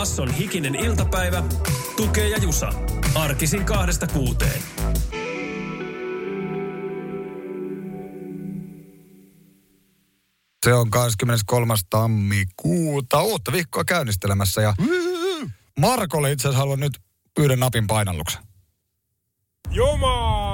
Basson hikinen iltapäivä. Tukee ja Jusa. Arkisin kahdesta kuuteen. Se on 23. tammikuuta uutta viikkoa käynnistelemässä ja Markolle itse asiassa haluan nyt yhden napin painalluksen.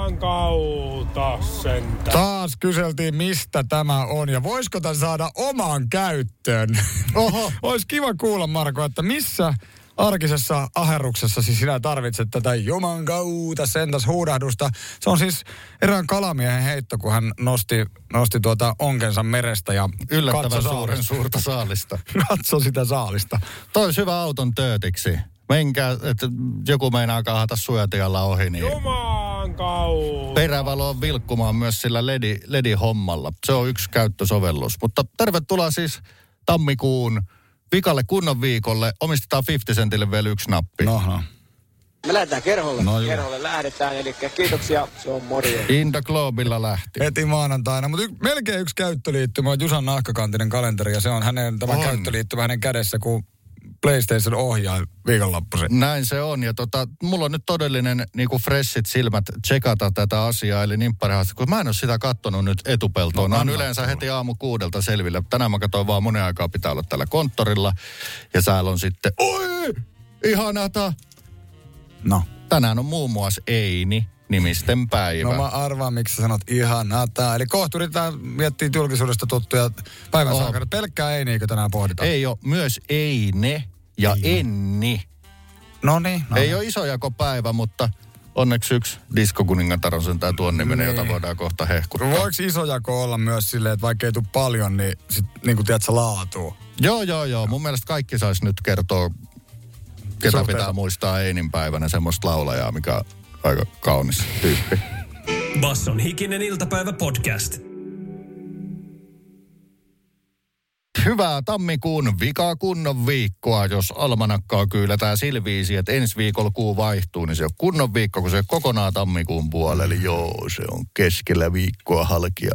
Juman kautta sentä. Taas kyseltiin, mistä tämä on ja voisiko tämän saada omaan käyttöön. Oho. Olisi kiva kuulla, Marko, että missä arkisessa aherruksessa siis sinä tarvitset tätä Juman kautta sentäs huudahdusta. Se on siis erään kalamiehen heitto, kun hän nosti, nosti tuota onkensa merestä ja Yllättävän suuren suurta saalista. Katso sitä saalista. Toi olisi hyvä auton töötiksi. Menkää, että joku meinaa kaahata suojatialla ohi, niin Juman kautta. perävalo on vilkkumaan myös sillä ledi, ledi-hommalla. Se on yksi käyttösovellus. Mutta tervetuloa siis tammikuun vikalle kunnon viikolle. Omistetaan 50 centille vielä yksi nappi. No, no. Me lähdetään kerholle. No kerholle lähdetään, eli kiitoksia, se on morjens. Inda Globilla lähti. Heti maanantaina, mutta y- melkein yksi käyttöliittymä on Jusan nahkakantinen kalenteri ja se on hänen tämä On. käyttöliittymä hänen kädessä, kun PlayStation ohjaa viikonloppuisin. Näin se on. Ja tota, mulla on nyt todellinen niin kuin freshit silmät tsekata tätä asiaa, eli nimpparihaaste, kun mä en ole sitä kattonut nyt etupeltoon. No, on yleensä tulla. heti aamu kuudelta selville. Tänään mä katsoin vaan monen aikaa pitää olla tällä konttorilla. Ja täällä on sitten, oi, ihanata. No. Tänään on muun muassa Eini nimisten päivä. No mä arvaan, miksi sä sanot ihanaa tää. Eli kohta yritetään miettiä julkisuudesta tuttuja päivän Oh. sankareita. Pelkkää ei niinkö tänään pohditaan. Ei ole myös Eine ja Enni. No niin. No Ei niin. ole isojakopäivä, mutta onneksi yksi diskokuningatar on sentään tuon nimenen, Niin. jota voidaan kohta hehkuttaa. Voiko isojako olla myös silleen, että vaikka ei tule paljon, niin sit niin kuin tiedät, sä laatuu? Joo, joo, joo. Mun mielestä kaikki sais nyt kertoa, ketä Suhteessa. pitää muistaa Einin päivänä semmoista laulajaa, mikä aika kaunis tyyppi. Basson hikinen iltapäivä podcast. Hyvää tammikuun vikaa kunnon viikkoa, jos almanakkaa kyylätään silviisi, että ensi viikolla kuu vaihtuu, niin se on kunnon viikko, kun se on kokonaan tammikuun puolella. Eli joo, se on keskellä viikkoa halkia,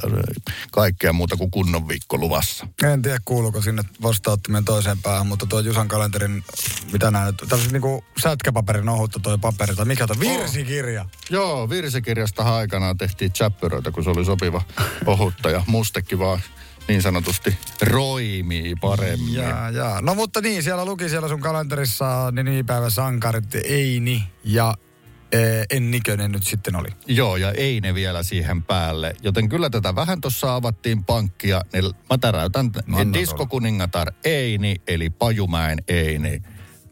kaikkea muuta kuin kunnon viikko luvassa. En tiedä, kuuluuko sinne vastaanottimien toiseen päähän, mutta tuo Jusan kalenterin, mitä nää nyt, tämmöisen niinku sätkäpaperin ohutta toi paperi, tai mikä on virsikirja. Joo, virsikirjasta aikanaan tehtiin chappyröitä, kun se oli sopiva ohutta ja mustekin vaan niin sanotusti roimii paremmin. Jaa, jaa. No mutta niin, siellä luki siellä sun kalenterissa ne nimipäivän sankarit Eini ja eh, Ennikönen nyt sitten oli. Joo, ja ei ne vielä siihen päälle. Joten kyllä tätä vähän tuossa avattiin pankkia, niin mä täräytän No, diskokuningatar Eini, eli Pajumäen Eini.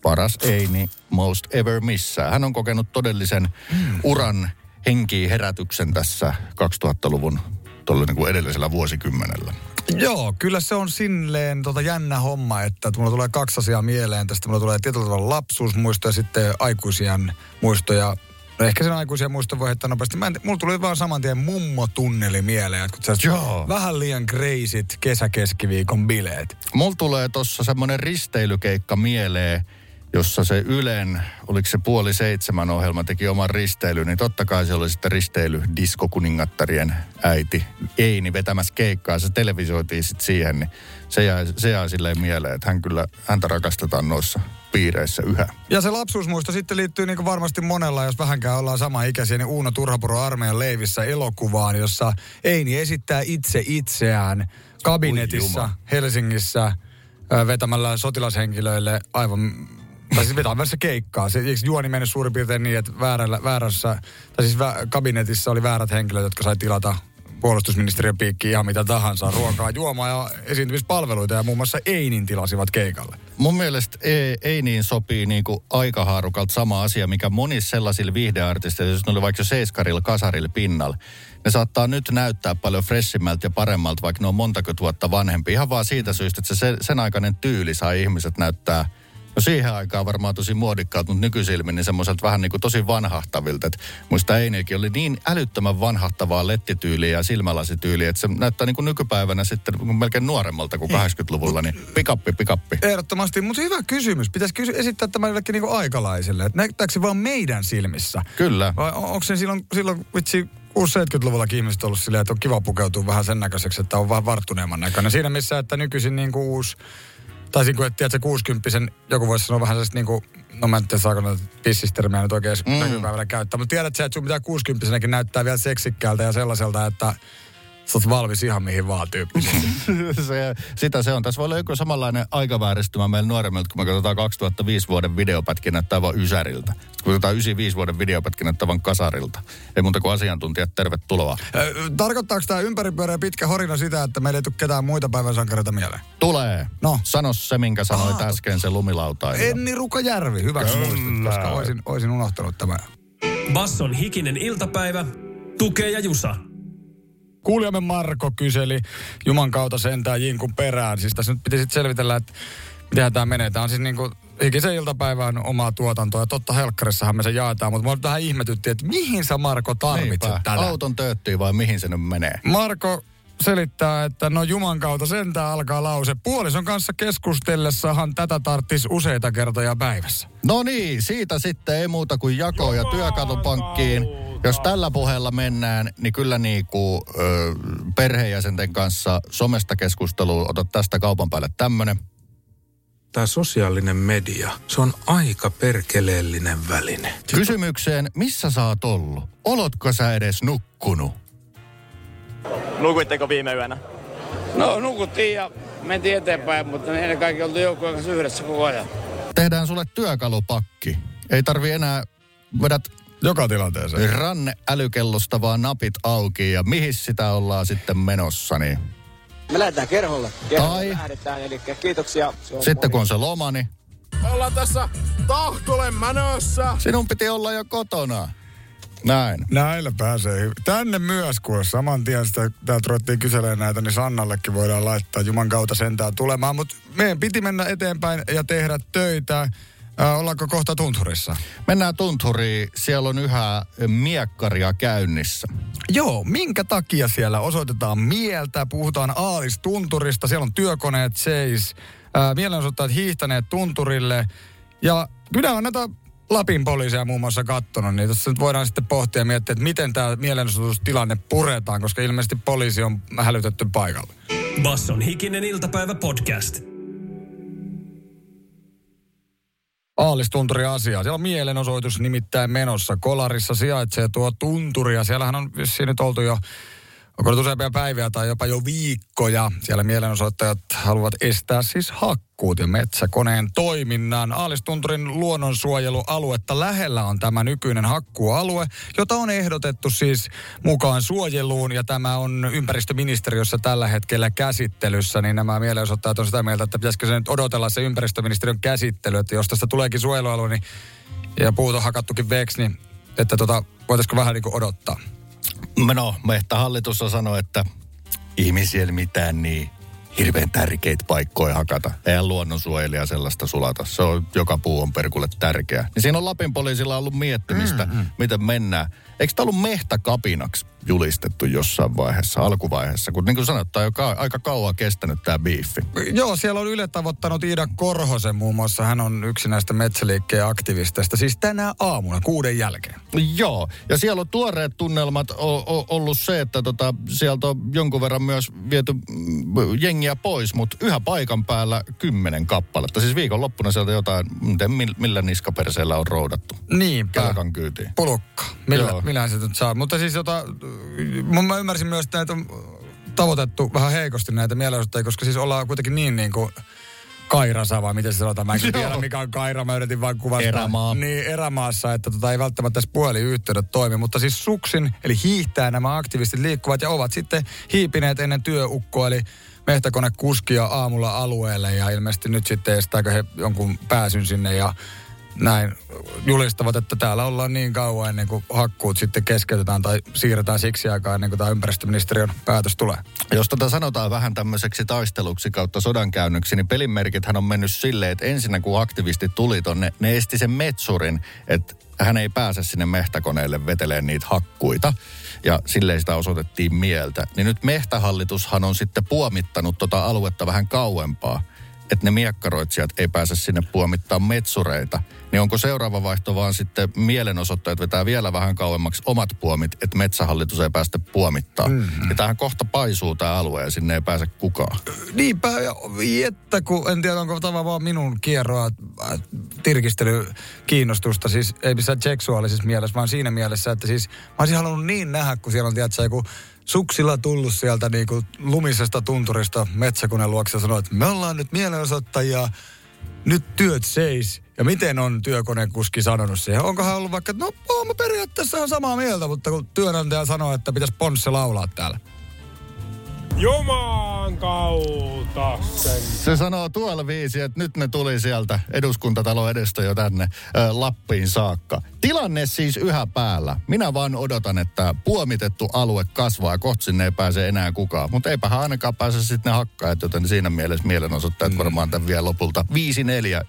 Paras Eini most ever missään. Hän on kokenut todellisen Hmm. uran henkiin herätyksen tässä 2000-luvun tuolla niin kuin edellisellä vuosikymmenellä. Joo, kyllä se on silleen tota jännä homma, että mulla tulee kaksi asiaa mieleen. Tästä mulla tulee tietyllä tavalla lapsuusmuisto ja sitten aikuisien muistoja. No ehkä sen aikuisia muisto voi heittää nopeasti. Mä en, mulla tuli vaan saman tien mummotunneli mieleen. Että kun Joo. Vähän liian kreisit kesäkeskiviikon bileet. Mulla tulee tuossa semmoinen risteilykeikka mieleen, jossa se Ylen, oliko se puoli seitsemän ohjelma, teki oman risteilyn, niin totta kai se oli sitten risteily diskokuningattarien äiti Eini vetämässä keikkaa. Se televisioitiin sitten siihen, niin se jäi, se jäi silleen mieleen, että hän kyllä, häntä rakastetaan noissa piireissä yhä. Ja se lapsuusmuisto sitten liittyy niin varmasti monella, jos vähänkään ollaan sama ikäisiä, niin Uuno Turhapuro armeijan leivissä elokuvaan, jossa Eini esittää itse itseään kabinetissa Helsingissä vetämällä sotilashenkilöille aivan tai siis vetämässä keikkaa. Se, eikö juoni mennyt suurin piirtein niin, että väärällä, väärässä, tai siis vä, kabinetissa oli väärät henkilöt, jotka sai tilata puolustusministeriön piikkiin ihan mitä tahansa, ruokaa, juomaa ja esiintymispalveluita ja muun muassa Einin tilasivat keikalle. Mun mielestä ei, ei niin sopii niin kuin aikahaarukalta sama asia, mikä monissa sellaisilla viihdeartisteilla, jos ne oli vaikka jo seiskarilla, kasarilla, pinnalla, ne saattaa nyt näyttää paljon freshimältä ja paremmalta, vaikka ne on montakymmentä vuotta vanhempi. Ihan vaan siitä syystä, että se sen, aikainen tyyli sai ihmiset näyttää No siihen aikaan varmaan tosi muodikkaat, mutta nykyisilmin niin semmoiselta vähän niin kuin tosi vanhahtavilta. Et muista Einekin oli niin älyttömän vanhahtavaa lettityyliä ja silmälasityyliä, että se näyttää niin kuin nykypäivänä sitten niin kuin melkein nuoremmalta kuin 80-luvulla, niin pikappi, pikappi. Ehdottomasti, mutta hyvä kysymys. Pitäisi kysy- esittää tämä jollekin niinku aikalaisille. Että näyttääkö se vaan meidän silmissä? Kyllä. Vai on- onko se silloin, silloin vitsi 60-70-luvullakin ihmiset ollut silleen, että on kiva pukeutua vähän sen näköiseksi, että on vähän varttuneemman näköinen. Siinä missä, että nykyisin niin kuin uusi, tai kuin, että tiedätkö, 60 joku voisi sanoa vähän sellaista niin kuin, no mä en tiedä saako näitä pissistermiä nyt oikein mm. nykypäivänä käyttää, mutta tiedät sä, että sun pitää 60 näyttää vielä seksikkäältä ja sellaiselta, että sä oot valmis ihan mihin vaan tyyppisesti. se, sitä se on. Tässä voi olla joku samanlainen aikavääristymä meillä nuoremmilta, kun me katsotaan 2005 vuoden videopätkin näyttää vaan Ysäriltä. Sitten kun katsotaan 95 vuoden videopätkin näyttää vaan Kasarilta. Ei muuta kuin asiantuntijat, tervetuloa. Tarkoittaako tämä ympäripyöreä pitkä horina sitä, että meillä ei tule ketään muita päivän sankareita mieleen? Tulee. No. Sano se, minkä sanoit Ah. äsken, se lumilautailija. Enni Rukajärvi, hyväksi muistit, koska olisin, olisin unohtanut tämän. Basson hikinen iltapäivä, tukee ja jusa. Kuulijamme Marko kyseli Juman kautta sentään Jinkun perään. Siis tässä nyt piti sitten selvitellä, että miten tämä menee. Tämä on siis niinku hikisen iltapäivän omaa tuotantoa. Ja totta helkkarissahan me se jaetaan, mutta nyt vähän ihmetytti, että mihin sä Marko tarvitset Niinpä. tätä? Auton tööttyy vai mihin se nyt menee? Marko selittää, että no Juman kautta sentään alkaa lause. Puolison kanssa keskustellessahan tätä tarttis useita kertoja päivässä. No niin, siitä sitten ei muuta kuin jako ja työkalupankkiin. Jos tällä puheella mennään, niin kyllä niin kuin, ö, perheenjäsenten kanssa somesta keskustelua, ota tästä kaupan päälle tämmönen. Tämä sosiaalinen media, se on aika perkeleellinen väline. Kysymykseen, missä sä oot ollut? Olotko sä edes nukkunut? Nukuitteko viime yönä? No nukuttiin ja mentiin eteenpäin, mutta ennen kaikkea oltiin joukkueen kanssa yhdessä koko ajan. Tehdään sulle työkalupakki. Ei tarvi enää vedät Joka tilanteeseen. ranne älykellosta vaan napit auki ja mihin sitä ollaan sitten menossa. Niin. Me lähdetään kerholle. Kerholle Tai- lähdetään, eli kiitoksia. Sitten kun morjens. on se loma, niin Ollaan tässä Tahtolen mänössä. sinun piti olla jo kotona. Näin. Näillä pääsee. Tänne myös, kun saman tien sitä, täältä ruvettiin kyselemään näitä, niin Sannallekin voidaan laittaa Juman kautta sentään tulemaan. Mutta meidän piti mennä eteenpäin ja tehdä töitä. Äh, ollaanko kohta tunturissa? Mennään tunturiin. Siellä on yhä miekkaria käynnissä. Joo, minkä takia siellä osoitetaan mieltä, puhutaan Aalis-tunturista, siellä on työkoneet seis, mielenosoittajat hiihtäneet tunturille ja kyllä on näitä Lapin poliiseja muun muassa kattonut, niin tässä nyt voidaan sitten pohtia ja miettiä, että miten tämä mielenosoitustilanne puretaan, koska ilmeisesti poliisi on hälytetty paikalle. Basson hikinen iltapäivä podcast. Aalistunturi asiaa. Siellä on mielenosoitus nimittäin menossa. Kolarissa sijaitsee tuo tunturi ja siellähän on vissiin nyt oltu jo onko nyt useampia päiviä tai jopa jo viikkoja. Siellä mielenosoittajat haluavat estää siis hakkuut ja metsäkoneen toiminnan. Aalistunturin luonnonsuojelualuetta lähellä on tämä nykyinen hakkuualue, jota on ehdotettu siis mukaan suojeluun ja tämä on ympäristöministeriössä tällä hetkellä käsittelyssä, niin nämä mielenosoittajat on sitä mieltä, että pitäisikö se nyt odotella se ympäristöministeriön käsittely, että jos tästä tuleekin suojelualue niin, ja puut on hakattukin veksi, niin että tota, voitaisiko vähän niin kuin odottaa. No, Mehtähallitus on sanonut, että ihmisillä mitään niin hirveän tärkeitä paikkoja hakata. Eihän luonnonsuojelija sellaista sulata. Se on, joka puu on perkulle tärkeä. Niin siinä on Lapin poliisilla ollut miettimistä, mm, mm. miten mennään. Eikö tämä ollut mehtäkapinaksi julistettu jossain vaiheessa, alkuvaiheessa? Kun niin kuin sanot, tämä on jo ka- aika kauan kestänyt tämä biifi. Joo, siellä on Yle tavoittanut Iida Korhosen muun muassa. Hän on yksi näistä metsäliikkeen aktivisteista. Siis tänä aamuna, kuuden jälkeen. Joo, ja siellä on tuoreet tunnelmat o- o- ollut se, että tota, sieltä on jonkun verran myös viety mm, jengiä pois, mutta yhä paikan päällä kymmenen kappaletta. Siis viikonloppuna sieltä jotain, miten, millä niskaperseellä on roudattu. Niinpä. Kelkan kyytiin. Pulukka. Millä, Joo. Millähän se nyt saa. Mutta siis jota, mun mä ymmärsin myös, että näitä on tavoitettu vähän heikosti näitä mielenosoittajia, koska siis ollaan kuitenkin niin niin kuin kairasa, vai miten se sanotaan? Mä en Joo. tiedä, mikä on kaira, mä yritin vaan kuvastaa. Erämaa. Niin, erämaassa, että tota ei välttämättä tässä puhelinyhteydet toimi. Mutta siis suksin, eli hiihtää nämä aktivistit liikkuvat ja ovat sitten hiipineet ennen työukkoa, eli mehtäkone kuskia aamulla alueelle ja ilmeisesti nyt sitten estääkö he jonkun pääsyn sinne ja näin julistavat, että täällä ollaan niin kauan ennen kuin hakkuut sitten keskeytetään tai siirretään siksi aikaa ennen kuin tämä ympäristöministeriön päätös tulee. Jos tätä sanotaan vähän tämmöiseksi taisteluksi kautta sodankäynnyksi, niin pelinmerkithän on mennyt silleen, että ensinnä kun aktivisti tuli tonne, ne esti sen metsurin, että hän ei pääse sinne mehtäkoneelle veteleen niitä hakkuita. Ja silleen sitä osoitettiin mieltä. Niin nyt mehtähallitushan on sitten puomittanut tota aluetta vähän kauempaa että ne miekkaroitsijat ei pääse sinne puomittaa metsureita, niin onko seuraava vaihto vaan sitten mielenosoittajat vetää vielä vähän kauemmaksi omat puomit, että metsähallitus ei päästä puomittaa. Mm-hmm. Ja tämähän kohta paisuu tämä alue ja sinne ei pääse kukaan. Niinpä, ja että kun en tiedä onko tämä vaan minun kierroa äh, tirkistely kiinnostusta, siis ei missään seksuaalisessa mielessä, vaan siinä mielessä, että siis mä olisin halunnut niin nähdä, kun siellä on tiedätkö, joku suksilla tullut sieltä niin kuin lumisesta tunturista metsäkoneen luokse ja sanoi, että me ollaan nyt mielenosoittajia, nyt työt seis. Ja miten on työkonekuski sanonut siihen? Onkohan ollut vaikka, että no mä periaatteessa on samaa mieltä, mutta kun työnantaja sanoo, että pitäisi Ponsse laulaa täällä. Juman kautta sen. Se sanoo tuolla viisi, että nyt ne tuli sieltä eduskuntatalo edestä jo tänne ö, Lappiin saakka. Tilanne siis yhä päällä. Minä vaan odotan, että puomitettu alue kasvaa. Kohta sinne ei pääse enää kukaan. Mutta eipähän ainakaan pääse sitten ne hakkaajat, joten siinä mielessä mielenosoittajat mm. varmaan tämän vielä lopulta 5-4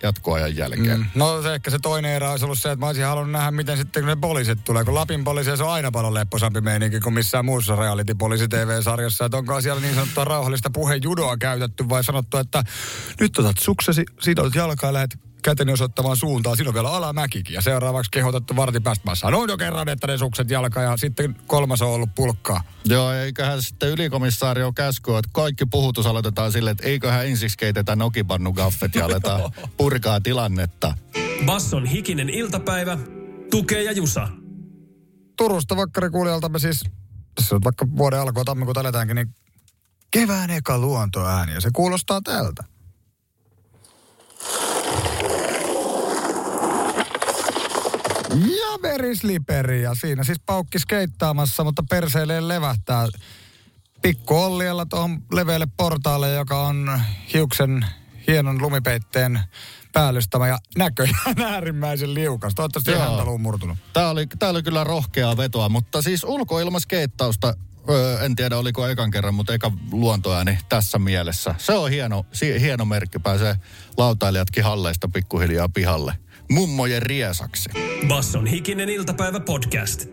jatkoajan jälkeen. Mm. No se ehkä se toinen erä olisi ollut se, että mä olisin halunnut nähdä, miten sitten ne poliisit tulee. Kun Lapin poliisi on aina paljon lepposampi meininki kuin missään muussa reality poliisi TV-sarjassa. Että onko siellä niin sanottua rauhallista puhejudoa käytetty vai sanottu, että nyt otat suksesi, sidot jalkaa ja lähdet käteni osoittamaan suuntaan. Siinä on vielä alamäkikin. Ja seuraavaksi kehotettu vartin päästä. Mä sanoin jo kerran, että ne sukset jalka ja sitten kolmas on ollut pulkkaa. Joo, eiköhän sitten ylikomissaari on käsky, että kaikki puhutus aloitetaan sille, että eiköhän ensiksi keitetä nokipannugaffet ja aletaan purkaa tilannetta. Basson hikinen iltapäivä, tukee ja jusa. Turusta vakkarikuulijalta me siis, on vaikka vuoden alkua tammikuuta eletäänkin, niin kevään eka luontoääni ja se kuulostaa tältä. Ja verisliperi ja siinä siis paukki skeittaamassa, mutta perseelleen levähtää pikku Olliella tuohon leveälle portaalle, joka on hiuksen hienon lumipeitteen päällystämä ja näköjään äärimmäisen liukas. Toivottavasti ei häntä murtunut. Tämä oli, tämä oli kyllä rohkeaa vetoa, mutta siis ulkoilmaskeittausta Öö, en tiedä oliko ekan kerran, mutta eka luontoääni tässä mielessä. Se on hieno, si, hieno merkki. Pääsee lautailijatkin halleista pikkuhiljaa pihalle. Mummojen riesaksi. Basson hikinen iltapäivä podcast.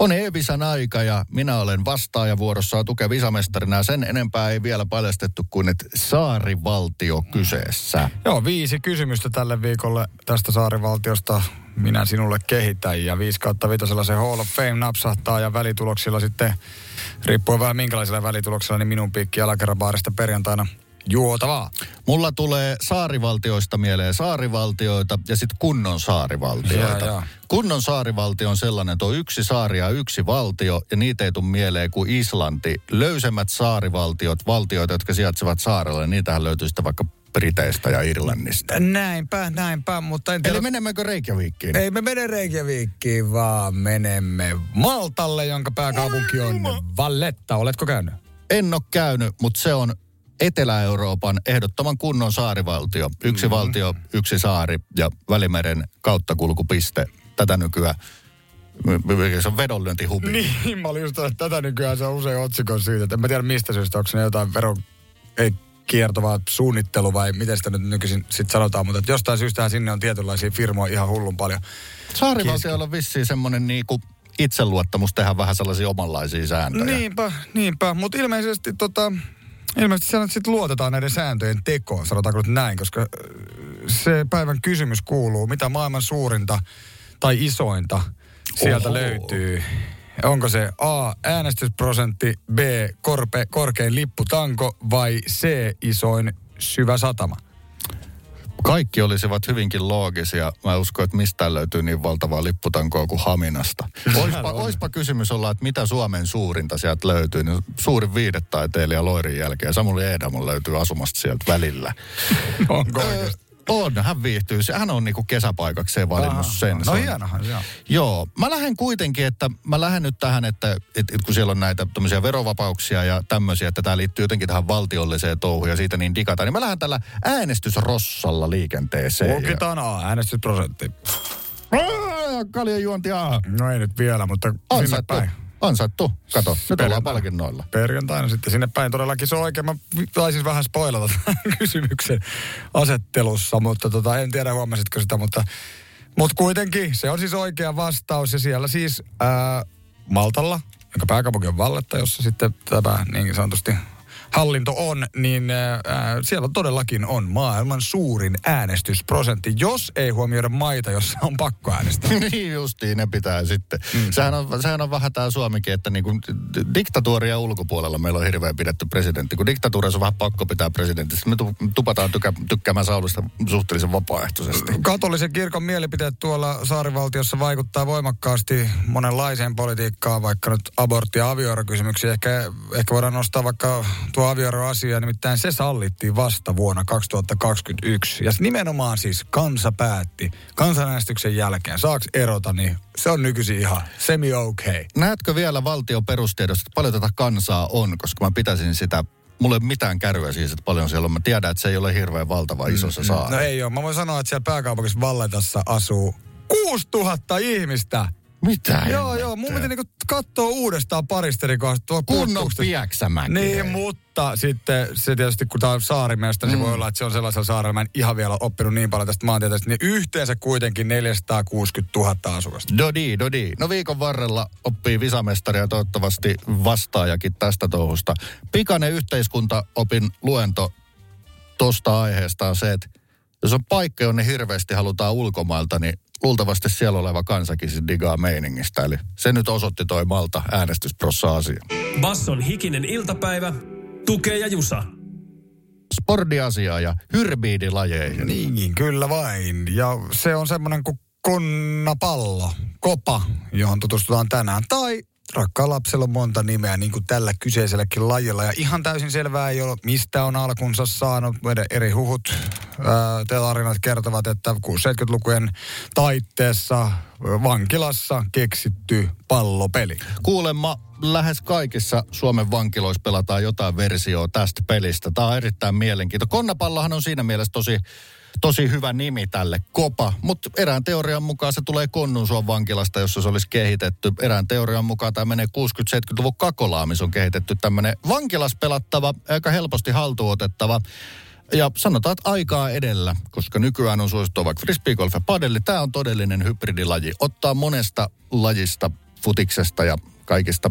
On Evisan aika ja minä olen vastaajavuorossa Tuke Visamestarina. Sen enempää ei vielä paljastettu kuin, että saarivaltio kyseessä. Joo, viisi kysymystä tälle viikolle tästä saarivaltiosta minä sinulle kehitän. Ja 5 kautta 5 se Hall of Fame napsahtaa ja välituloksilla sitten, riippuen vähän minkälaisella välituloksella, niin minun piikki alakerrabaarista perjantaina juotavaa. Mulla tulee saarivaltioista mieleen saarivaltioita ja sitten kunnon saarivaltioita. Ja, ja. Kunnon saarivaltio on sellainen, että on yksi saari ja yksi valtio ja niitä ei tule mieleen kuin Islanti. Löysemmät saarivaltiot, valtioita, jotka sijaitsevat saarella, niin niitähän löytyy sitten vaikka Briteistä ja Irlannista. Näinpä, näinpä, mutta en tiedä... Eli menemmekö Reykjavikkiin? Ei me mene Reykjavikkiin, vaan menemme Maltalle, jonka pääkaupunki on Valletta. Oletko käynyt? En ole käynyt, mutta se on Etelä-Euroopan ehdottoman kunnon saarivaltio. Yksi mm-hmm. valtio, yksi saari ja Välimeren kauttakulkupiste. Tätä nykyään se on vedonlyöntihubi. Niin, mä olin just tätä nykyään se on usein otsikon siitä, että en mä tiedä mistä syystä, onko se jotain vero, ei kiertovaa suunnittelu vai miten sitä nyt nykyisin sit sanotaan, mutta jostain syystä sinne on tietynlaisia firmoja ihan hullun paljon. Saarivaltiolla on vissiin semmoinen niinku itseluottamus tehdä vähän sellaisia omanlaisia sääntöjä. Niinpä, niinpä. Mutta ilmeisesti tota, ilmeisesti siellä sitten luotetaan näiden sääntöjen tekoon, sanotaanko nyt näin, koska äh, se päivän kysymys kuuluu, mitä maailman suurinta tai isointa sieltä Oho. löytyy. Onko se A, äänestysprosentti, B, korpe, korkein lipputanko vai C, isoin syvä satama? Kaikki olisivat hyvinkin loogisia. Mä uskon, että mistä löytyy niin valtavaa lipputankoa kuin Haminasta. Oispa, oispa kysymys olla, että mitä Suomen suurinta sieltä löytyy. Niin suurin viidetaiteilija Loirin jälkeen. Samuli Eedamon löytyy asumasta sieltä välillä. Onko On, hän viihtyy. Hän on niinku kesäpaikakseen valinnut Aha, sen. no Se on- hienohan on. Joo, mä lähden kuitenkin, että mä lähden nyt tähän, että, että, että kun siellä on näitä tämmöisiä verovapauksia ja tämmöisiä, että tämä liittyy jotenkin tähän valtiolliseen touhuun ja siitä niin digataan, niin mä lähden tällä äänestysrossalla liikenteeseen. Ja- Lukitaan A, äänestysprosentti. Aa, Kaljan juonti A. No ei nyt vielä, mutta sinne Ansaittu. päin. Ansaittu. Kato, nyt ollaan palkinnoilla. Perjantaina sitten sinne päin. Todellakin se on oikein. Mä taisin vähän spoilata kysymyksen asettelussa, mutta tota, en tiedä huomasitko sitä, mutta, mutta kuitenkin se on siis oikea vastaus. Ja siellä siis ää, Maltalla, joka pääkaupunki on Valletta, jossa sitten tämä niin sanotusti hallinto on, niin ää, siellä todellakin on maailman suurin äänestysprosentti, jos ei huomioida maita, jossa on pakko äänestää. niin justiin, ne pitää sitten. Mm. Sehän, on, sehän on vähän tämä Suomikin, että niinku d- diktatuuria ulkopuolella meillä on hirveän pidetty presidentti. Kun diktatuurissa on vähän pakko pitää presidentistä, me tu- tupataan tykä, tykkäämään Saulista suhteellisen vapaaehtoisesti. Katolisen kirkon mielipiteet tuolla saarivaltiossa vaikuttaa voimakkaasti monenlaiseen politiikkaan, vaikka nyt abortti- ja avioerokysymyksiä. Ehkä, ehkä voidaan nostaa vaikka tuo avioeroasia, nimittäin se sallittiin vasta vuonna 2021. Ja nimenomaan siis kansa päätti kansanäänestyksen jälkeen, saaks erota, niin se on nykyisin ihan semi-okay. Näetkö vielä valtion perustiedosta, että paljon tätä kansaa on, koska mä pitäisin sitä Mulla ei ole mitään kärryä siis, että paljon siellä on. Mä tiedän, että se ei ole hirveän valtava iso se saa. No ei ole. Mä voin sanoa, että siellä pääkaupungissa Valletassa asuu 6000 ihmistä. Mitä? Joo, joo. Mun piti niinku katsoa uudestaan paristeri kohdasta. Tuo Kunnon piäksämäki. Niin, mutta sitten se tietysti, kun tämä on saarimesta, niin se voi olla, että se on sellaisella saarella, mä en ihan vielä oppinut niin paljon tästä maantieteestä, niin yhteensä kuitenkin 460 000 asukasta. Dodi, dodi. No viikon varrella oppii visamestari ja toivottavasti vastaajakin tästä touhusta. Pikainen yhteiskuntaopin luento tosta aiheesta on se, että jos on paikka, jonne hirveästi halutaan ulkomailta, niin luultavasti siellä oleva kansakin siis digaa meiningistä. Eli se nyt osoitti toi Malta äänestysprossa-asia. Basson hikinen iltapäivä, tukee ja jusa. Spordiasiaa ja hyrbiidilajeihin. Niin, kyllä vain. Ja se on semmoinen kuin konnapallo, kopa, johon tutustutaan tänään. Tai rakkaan lapsella on monta nimeä, niin kuin tällä kyseiselläkin lajilla. Ja ihan täysin selvää ei ole, mistä on alkunsa saanut. Meidän eri huhut, ää, tarinat kertovat, että 60-70-lukujen taitteessa vankilassa keksitty pallopeli. Kuulemma lähes kaikissa Suomen vankiloissa pelataan jotain versioa tästä pelistä. Tämä on erittäin mielenkiintoista. Konnapallohan on siinä mielessä tosi, tosi hyvä nimi tälle, Kopa. Mutta erään teorian mukaan se tulee Konnunsuon vankilasta, jossa se olisi kehitetty. Erään teorian mukaan tämä menee 60-70-luvun Kakolaan, missä on kehitetty tämmöinen vankilas pelattava, aika helposti haltuotettava ja sanotaan, että aikaa edellä, koska nykyään on suosittua vaikka frisbeegolf ja padelli. Tämä on todellinen hybridilaji. Ottaa monesta lajista, futiksesta ja kaikista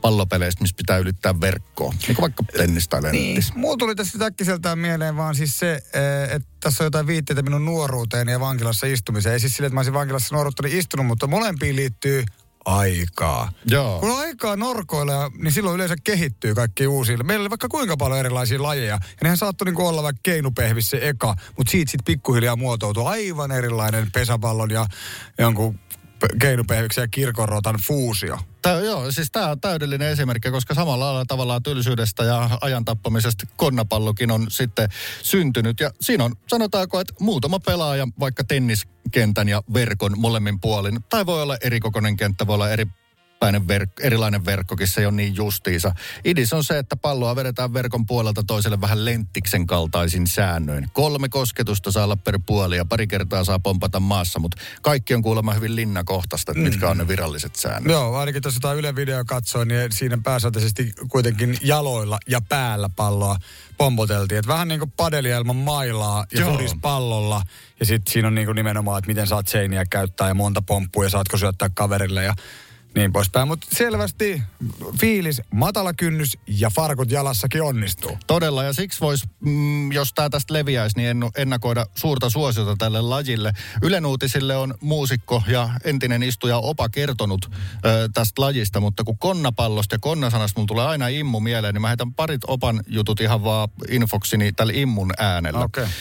pallopeleistä, missä pitää ylittää verkkoa. Niin kuin vaikka tennis tai lenttis. Mulla tuli tästä äkkiseltään mieleen vaan siis se, eh, että tässä on jotain viitteitä minun nuoruuteen ja vankilassa istumiseen. Ei siis sille, että mä olisin vankilassa nuoruuttani istunut, mutta molempiin liittyy aikaa. Joo. Kun on aikaa norkoilla, niin silloin yleensä kehittyy kaikki uusia. Meillä oli vaikka kuinka paljon erilaisia lajeja. Ja nehän saattoi niinku olla vaikka keinupehvis se eka, mutta siitä sitten pikkuhiljaa muotoutui aivan erilainen pesäpallon ja jonkun pe- keinupehviksen ja kirkonrotan fuusio. Tää, joo, siis tämä on täydellinen esimerkki, koska samalla lailla tavallaan tylsyydestä ja ajan tappamisesta konnapallokin on sitten syntynyt. Ja siinä on, sanotaanko, että muutama pelaaja vaikka tenniskentän ja verkon molemmin puolin. Tai voi olla erikokoinen kenttä, voi olla eri verk, erilainen verkkokin, se ei ole niin justiisa. Idis on se, että palloa vedetään verkon puolelta toiselle vähän lenttiksen kaltaisin säännöin. Kolme kosketusta saa olla per puoli ja pari kertaa saa pompata maassa, mutta kaikki on kuulemma hyvin linnakohtaista, että mitkä on ne viralliset säännöt. Joo, ainakin tuossa jotain Yle video katsoin, niin siinä pääsääntöisesti kuitenkin jaloilla ja päällä palloa pompoteltiin. Että vähän niin kuin padeli ilman mailaa ja pallolla. Ja sitten siinä on niin kuin nimenomaan, että miten saat seiniä käyttää ja monta pomppua ja saatko syöttää kaverille ja niin poispäin. Mutta selvästi fiilis, matala kynnys ja farkut jalassakin onnistuu. Todella, ja siksi voisi, mm, jos tämä tästä leviäisi, niin ennakoida suurta suosiota tälle lajille. Ylen uutisille on muusikko ja entinen istuja Opa kertonut ö, tästä lajista, mutta kun konnapallosta ja konnasanasta mulla tulee aina immu mieleen, niin mä heitän parit Opan jutut ihan vaan infoksini tällä immun äänellä. Okei. Okay.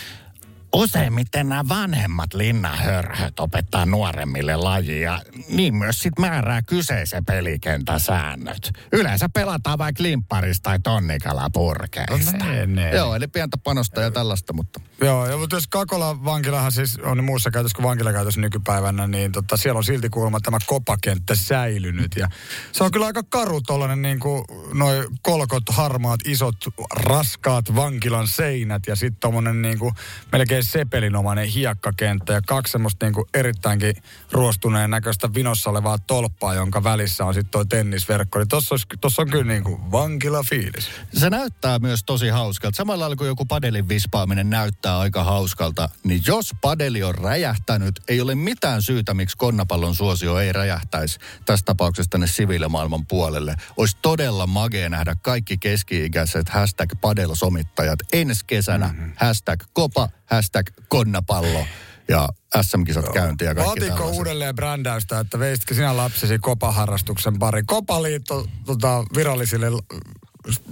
Useimmiten nämä vanhemmat linnahörhöt opettaa nuoremmille lajia, niin myös sit määrää kyseisen pelikentän säännöt. Yleensä pelataan vaikka limpparista tai tonnikalapurkeista. No menee. Joo, eli pientä panosta ja tällaista, mutta Joo, ja mutta jos Kakola vankilahan siis on muussa käytössä kuin vankilakäytössä nykypäivänä, niin tota, siellä on silti kuulemma tämä kopakenttä säilynyt. Ja se on kyllä aika karu tollanen niin kuin noi kolkot, harmaat, isot, raskaat vankilan seinät ja sitten tommonen niin kuin melkein sepelinomainen hiekkakenttä ja kaksi semmoista niin kuin erittäinkin ruostuneen näköistä vinossa olevaa tolppaa, jonka välissä on sitten toi tennisverkko. Niin tossa, olisi, tossa on kyllä niin kuin vankilafiilis. Se näyttää myös tosi hauskalta. Samalla lailla kuin joku padelin vispaaminen näyttää aika hauskalta, niin jos padeli on räjähtänyt, ei ole mitään syytä, miksi konnapallon suosio ei räjähtäisi tässä tapauksessa tänne siviilimaailman puolelle. Olisi todella magea nähdä kaikki keski-ikäiset hashtag padelsomittajat ensi kesänä. Mm-hmm. Hashtag kopa, hashtag konnapallo ja SM-kisat käynti ja kaikki tällaiset. uudelleen brändäystä, että veisitkö sinä lapsesi kopaharrastuksen pari? Kopaliitto tota, virallisille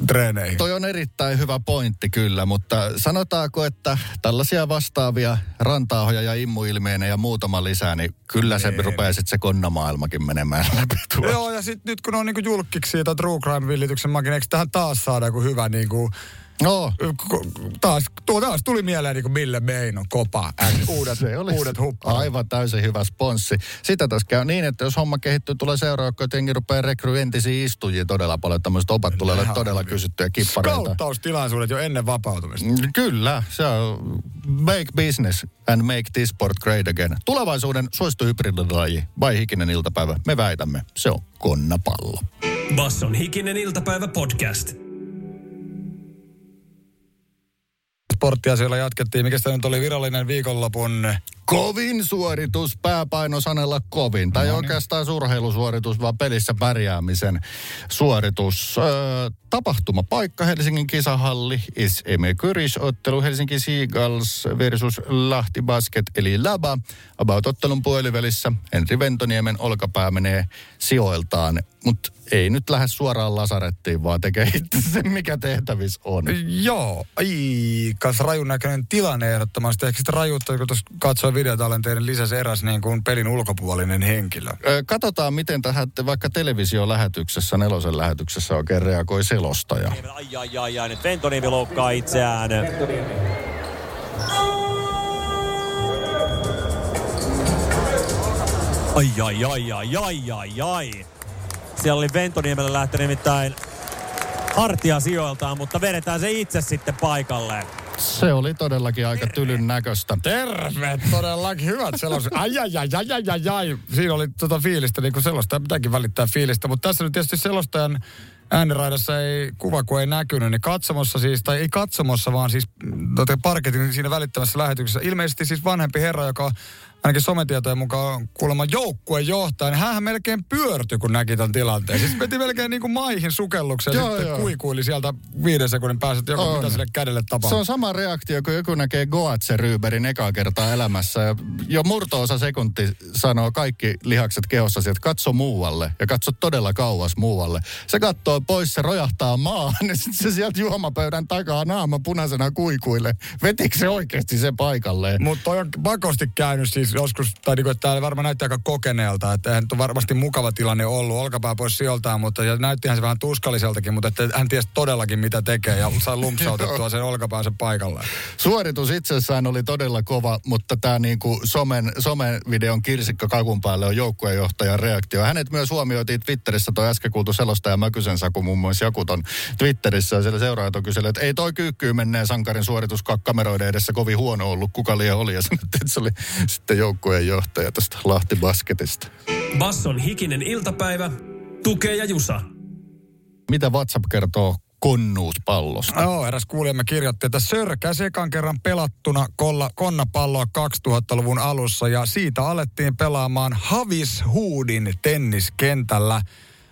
treeneihin. Toi on erittäin hyvä pointti kyllä, mutta sanotaanko, että tällaisia vastaavia rantaahoja ja immuilmeenä ja muutama lisää, niin kyllä se rupeaa sitten se konnamaailmakin menemään läpi tuolla. Joo, ja sitten nyt kun on niinku julkiksi siitä True Crime-villityksen makin, eikö tähän taas saada joku hyvä niinku... No, taas, tuo taas tuli mieleen niinku Mille Meino, Kopa, and uudet, se olisi uudet hupparit. aivan täysin hyvä sponssi. Sitä tässä käy niin, että jos homma kehittyy, tulee seuraava, että jengi rupeaa rekryy entisiä istujia todella paljon. Tämmöiset opat tulee todella kysyttyjä kippareita. Skauttaustilaisuudet jo ennen vapautumista. Mm, Kyllä, se on make business and make this sport great again. Tulevaisuuden suosittu hybridilaji, vai hikinen iltapäivä, me väitämme, se on konnapallo. Basson hikinen iltapäivä podcast. Sporttiasioilla jatkettiin. Mikä se nyt oli virallinen viikonlopun Kovin suoritus, pääpaino sanella kovin. Tai no, oikeastaan urheilusuoritus, vaan pelissä pärjäämisen suoritus. Öö, tapahtumapaikka Helsingin kisahalli. Is Eme ottelu Helsinki Seagulls versus Lahti Basket eli Laba. About-ottelun puolivälissä Henri Ventoniemen olkapää menee sijoiltaan. Mutta ei nyt lähde suoraan lasarettiin, vaan tekee itse sen, mikä tehtävissä on. Joo, aikas rajun näköinen tilanne ehdottomasti. Eikö sitä rajuutta, kun tuossa katsoi videotalenteiden lisäsi eräs niin kuin pelin ulkopuolinen henkilö? Ö, Katsotaan, miten tähän vaikka televisiolähetyksessä, nelosen lähetyksessä oikein reagoi selostaja. Ai ai ai ai, nyt Ventoniemi loukkaa itseään. Ai ai ai ai ai ai ai. Siellä oli Ventoniemellä lähtenyt nimittäin hartia sijoiltaan, mutta vedetään se itse sitten paikalle. Se oli todellakin aika tylyn näköistä. Terve, todellakin hyvät sellaiset. Ai, ai, ai, ai, ai, ai, ai. Siinä oli tota fiilistä, niin kuin selostaja pitääkin välittää fiilistä. Mutta tässä nyt tietysti selostajan ääniraidassa ei kuva, kun ei näkynyt, niin katsomossa siis, tai ei katsomossa, vaan siis tota parketin siinä välittämässä lähetyksessä. Ilmeisesti siis vanhempi herra, joka ainakin sometietojen mukaan kuulemma joukkueen johtaja, niin hän melkein pyörtyi, kun näki tämän tilanteen. Siis veti melkein niin kuin maihin sukelluksen ja Joo, sitten joo. kuikuili sieltä viiden sekunnin päästä, että joku, On. mitä sille kädelle tapahtuu. Se on sama reaktio, kun joku näkee Goatse Ryberin ekaa kertaa elämässä. Ja jo murto-osa sekunti sanoo kaikki lihakset kehossa, että katso muualle. Ja katso todella kauas muualle. Se katsoo pois, se rojahtaa maahan. Ja sitten se sieltä juomapöydän takaa naama punaisena kuikuille. Vetikö se oikeasti sen paikalleen? Mutta on pakosti käynyt siis joskus, tai niinku, että täällä varmaan näyttää aika kokeneelta, että nyt ole varmasti mukava tilanne ollut, olkapää pois sieltään, mutta ja näyttihän se vähän tuskalliseltakin, mutta että hän tiesi todellakin mitä tekee ja saa lumpsautettua sen olkapäänsä paikalleen. Suoritus itsessään oli todella kova, mutta tämä niinku somen, somevideon kirsikka kakun päälle on joukkueenjohtajan reaktio. Hänet myös huomioitiin Twitterissä, toi äsken kuultu selostaja Mäkysen Saku muun muassa Jakuton Twitterissä. Ja siellä seuraajat on kysellyt, että ei toi kyykkyyn menneen sankarin suoritus kameroiden edessä kovin huono ollut, kuka liian oli. Ja sanottiin, että se oli sitten joukkueenjohtaja tästä Lahti Basketista. Basson hikinen iltapäivä. Tukee ja Jusa. Mitä WhatsApp kertoo konnuuspallosta? Joo, eräs kuulijamme kirjoitti, että Sörkäs ekan kerran pelattuna kolla, konnapalloa 2000-luvun alussa ja siitä alettiin pelaamaan Havishuudin tenniskentällä.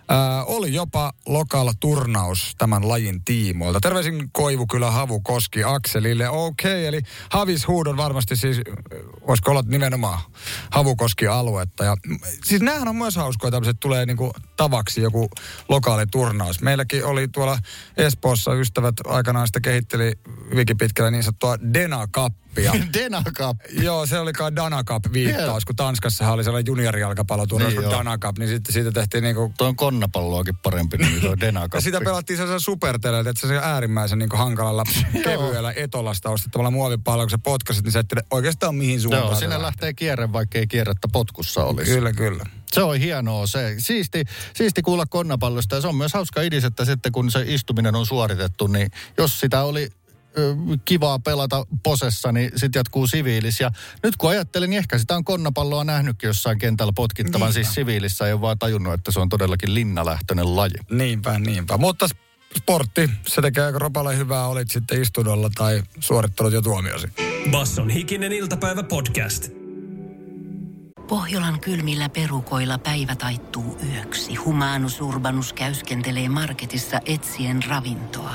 Ää, oli jopa lokal turnaus tämän lajin tiimoilta. Terveisin Koivukylä Havu Koski Akselille. Okei, okay, eli Havishuud on varmasti siis, äh, voisiko olla nimenomaan Havukoski-aluetta. Ja, siis näähän on myös hauskoja tämmöiset, tulee niinku tavaksi joku lokaali turnaus. Meilläkin oli tuolla Espoossa ystävät aikanaan sitä kehitteli hyvinkin pitkällä niin sanottua Dena Cup Denakappia. Denakap. Joo, se oli kai Danakap viittaus, kun Tanskassahan oli sellainen juniorijalkapalloturnaus Niin niin joo. Danakap, niin sitten siitä tehtiin niinku Tuo on konnapalloakin parempi nimi, tuo Denakap. ja sitä pelattiin sellaisella superteleellä, että se äärimmäisen niin hankalalla kevyellä etolasta ostettavalla muovipallolla, kun sä potkasit, niin sä et tiedä oikeastaan mihin suuntaan. Joo, se sinne lähtee. kierre, vaikka ei kierrettä potkussa olisi. Kyllä, kyllä. Se on hienoa se. Siisti, siisti kuulla konnapallosta ja se on myös hauska idis, että sitten kun se istuminen on suoritettu, niin jos sitä oli kivaa pelata posessa, niin sitten jatkuu siviilis. Ja nyt kun ajattelin, niin ehkä sitä on konnapalloa nähnytkin jossain kentällä potkittavan, Niinpä. siis siviilissä ei ole vaan tajunnut, että se on todellakin linnalähtöinen laji. Niinpä, niinpä. Mutta sportti, se tekee aika ropalle hyvää, olit sitten istunnolla tai suorittanut jo tuomiosi. Basson hikinen iltapäivä podcast. Pohjolan kylmillä perukoilla päivä taittuu yöksi. Humanus Urbanus käyskentelee marketissa etsien ravintoa.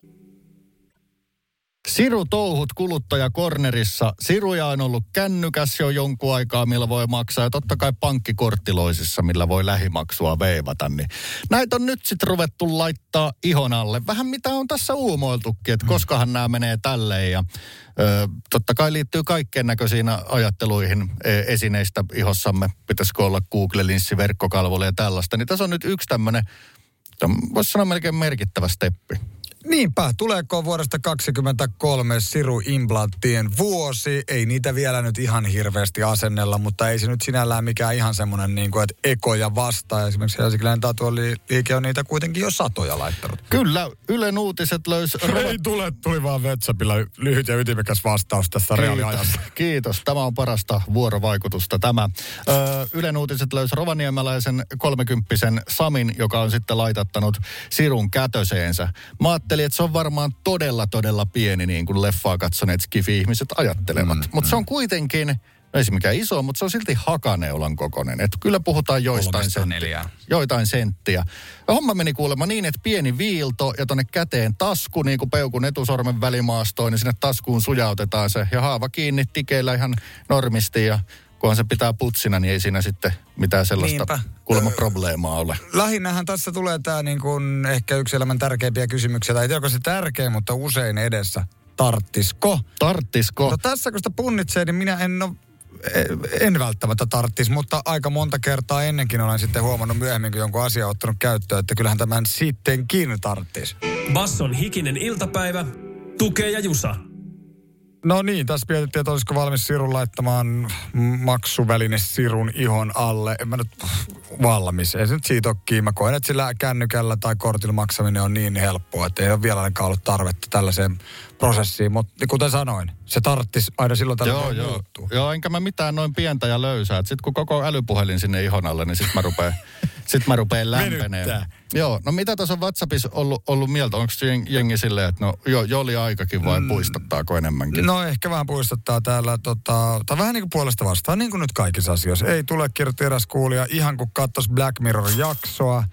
Siru touhut kuluttajakornerissa. Siruja on ollut kännykäs jo jonkun aikaa, millä voi maksaa. Ja totta kai pankkikorttiloisissa, millä voi lähimaksua veivata. Niin näitä on nyt sitten ruvettu laittaa ihon alle. Vähän mitä on tässä uumoiltukin, että koskahan nämä menee tälleen. Ja ö, totta kai liittyy kaikkien näköisiin ajatteluihin e, esineistä ihossamme. Pitäisikö olla Google-linssi, verkkokalvolle ja tällaista. Niin tässä on nyt yksi tämmöinen, voisi sanoa melkein merkittävä steppi. Niinpä, tuleeko vuodesta 2023 siruimplanttien vuosi? Ei niitä vielä nyt ihan hirveästi asennella, mutta ei se nyt sinällään mikään ihan semmoinen, niin kuin, että ekoja vastaa. Esimerkiksi Helsinkiläinen tatuoliike on niitä kuitenkin jo satoja laittanut. Kyllä, Ylen uutiset löysi... Ei tule, tuli vaan Vetsapilla lyhyt ja ytimekäs vastaus tässä reaaliajassa. Kiitos. Tämä on parasta vuorovaikutusta tämä. Ö, Ylen uutiset löysi rovaniemeläisen kolmekymppisen Samin, joka on sitten laitattanut sirun kätöseensä. Mä ajattelin, että se on varmaan todella, todella pieni, niin kuin leffaa katsoneet skifi-ihmiset ajattelevat. Mm, mutta se on kuitenkin, no ei se mikään iso, mutta se on silti hakaneulan kokonen. Että kyllä puhutaan joistain 304. senttiä. Joitain senttiä. Ja homma meni kuulemma niin, että pieni viilto ja tonne käteen tasku, niin kuin peukun etusormen välimaastoon, niin sinne taskuun sujautetaan se. Ja haava kiinni tikeillä ihan normisti ja kunhan se pitää putsina, niin ei siinä sitten mitään sellaista Niinpä. kuulemma probleemaa ole. Lähinnähän tässä tulee tämä niin kuin ehkä yksi elämän tärkeimpiä kysymyksiä, tai ei tiedä, onko se tärkeä, mutta usein edessä. Tarttisko? Tarttisko? No tässä kun sitä punnitsee, niin minä en ole en välttämättä tarttis, mutta aika monta kertaa ennenkin olen sitten huomannut myöhemmin, kun jonkun asian ottanut käyttöön, että kyllähän tämän sittenkin tarttis. Basson hikinen iltapäivä. Tukee ja Jusa. No niin, tässä mietittiin, että olisiko valmis Sirun laittamaan maksuväline Sirun ihon alle. En mä nyt valmis. Ei se nyt siitä ole kiinni. Mä koen, että sillä kännykällä tai kortilla maksaminen on niin helppoa, että ei ole vielä ainakaan ollut tarvetta tällaiseen prosessiin. Mutta kuten sanoin, se tarttis aina silloin tällä Joo, joo. joo, enkä mä mitään noin pientä ja löysää. Sitten kun koko älypuhelin sinne ihon alle, niin sitten mä rupeen, sit mä lämpeneen. Venyttää. Joo, no mitä tässä on WhatsAppissa ollut, ollut mieltä? Onko jeng- jengi silleen, että no jo, jo oli aikakin vai puistattaako enemmänkin? No ehkä vähän puistuttaa täällä, tota, tai vähän niin kuin puolesta vastaan, niin kuin nyt kaikissa asioissa. Ei tule kirjoitti eräs kuulija ihan kuin kattos Black Mirror-jaksoa.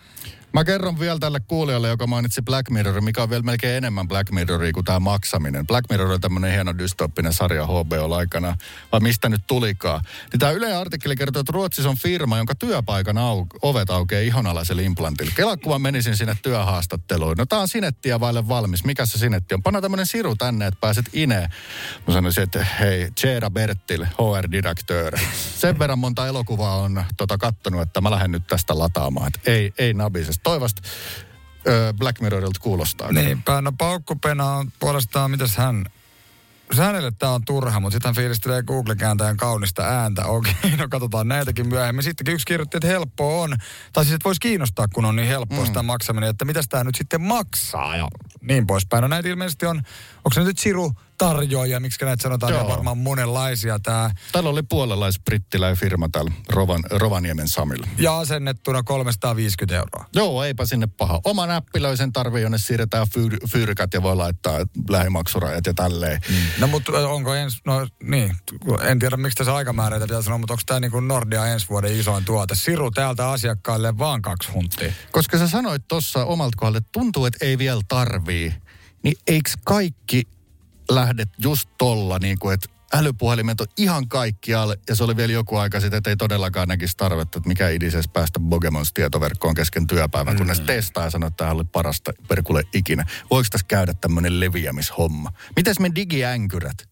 Mä kerron vielä tälle kuulijalle, joka mainitsi Black Mirror, mikä on vielä melkein enemmän Black Mirroria kuin tämä maksaminen. Black Mirror on tämmöinen hieno dystoppinen sarja HBO aikana, vai mistä nyt tulikaan. Niin tämä Yle artikkeli kertoo, että Ruotsissa on firma, jonka työpaikan au- ovet aukeaa ihonalaiselle implantille. Kelakuva menisin sinne työhaastatteluun. No tää on sinettiä vaille valmis. Mikä se sinetti on? Panna tämmöinen siru tänne, että pääset ineen. Mä sanoisin, että hei, Cheera Bertil, HR-direktör. Sen verran monta elokuvaa on tota, kattonut, että mä lähden nyt tästä lataamaan. Että ei, ei nabisesta. Toivosta Black Mirrorilta kuulostaa. Niinpä, no paukkupena on puolestaan, mitäs hän... Hänelle tämä on turha, mutta sitten hän fiilistelee Google-kääntäjän kaunista ääntä. Okei, no katsotaan näitäkin myöhemmin. Sittenkin yksi kirjoitti, että helppoa on. Tai siis, että voisi kiinnostaa, kun on niin helppoa mm. sitä maksaminen, että mitä tämä nyt sitten maksaa ja niin poispäin. No näitä ilmeisesti on, onko se nyt Siru tarjoajia, miksi näitä sanotaan, ne on Joo. varmaan monenlaisia tää. Täällä oli puolelais-brittiläinen firma täällä Rovan, Rovaniemen Samilla. Ja asennettuna 350 euroa. Joo, eipä sinne paha. Oma näppilöisen tarvii, jonne siirretään fyr- fyrkät ja voi laittaa lähimaksurajat ja tälleen. Mm. No mutta onko ens, no niin, en tiedä miksi tässä aikamääreitä pitää sanoa, mutta onko tämä niin kuin Nordia ensi vuoden isoin tuote? Siru täältä asiakkaille vaan kaksi hunttia. Koska sä sanoit tuossa omalta kohdalle, että tuntuu, että ei vielä tarvii, niin eikö kaikki lähde just tolla, niin kuin, että älypuhelimet on ihan kaikkialle, ja se oli vielä joku aika sitten, että ei todellakaan näkisi tarvetta, että mikä idises päästä Bogemons tietoverkkoon kesken työpäivän, mm. kunnes testaa ja sanoo, että tämä oli parasta perkule ikinä. Voiko tässä käydä tämmöinen leviämishomma? Mitäs me digiänkyrät?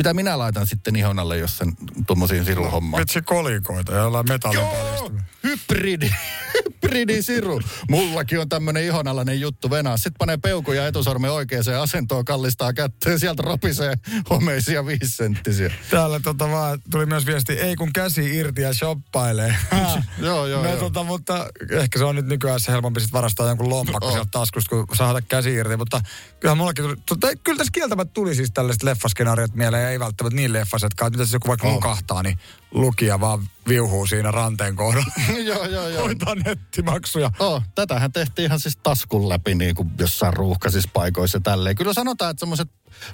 Mitä minä laitan sitten ihon alle, jos sen tuommoisiin siruhommaan? Vitsi kolikoita, joilla metallin Joo, hybridi, hybridisiru. Mullakin on tämmönen ihonalainen juttu venaa. Sitten panee peukuja etusormen oikeaan asentoon, kallistaa kättä ja sieltä ropisee homeisia viisisenttisiä. Täällä tota vaan tuli myös viesti, ei kun käsi irti ja shoppailee. joo, joo, no, joo. Tota, mutta ehkä se on nyt nykyään se helpompi sit varastaa jonkun lompakko Oh. sieltä taskusta, kun saada käsi irti. Mutta kyllähän mullakin tuli, tota, kyllä tässä kieltämättä tuli siis tällaiset leffaskenaariot mieleen, ei välttämättä niin leffasetkaan. että Mitä se joku vaikka Oh. nukahtaa, niin lukija vaan viuhuu siinä ranteen kohdalla. joo, joo, joo. Hoitaa nettimaksuja. Oh, tätähän tehtiin ihan siis taskun läpi niin kuin jossain ruuhkaisissa paikoissa ja tälleen. Kyllä sanotaan, että semmoiset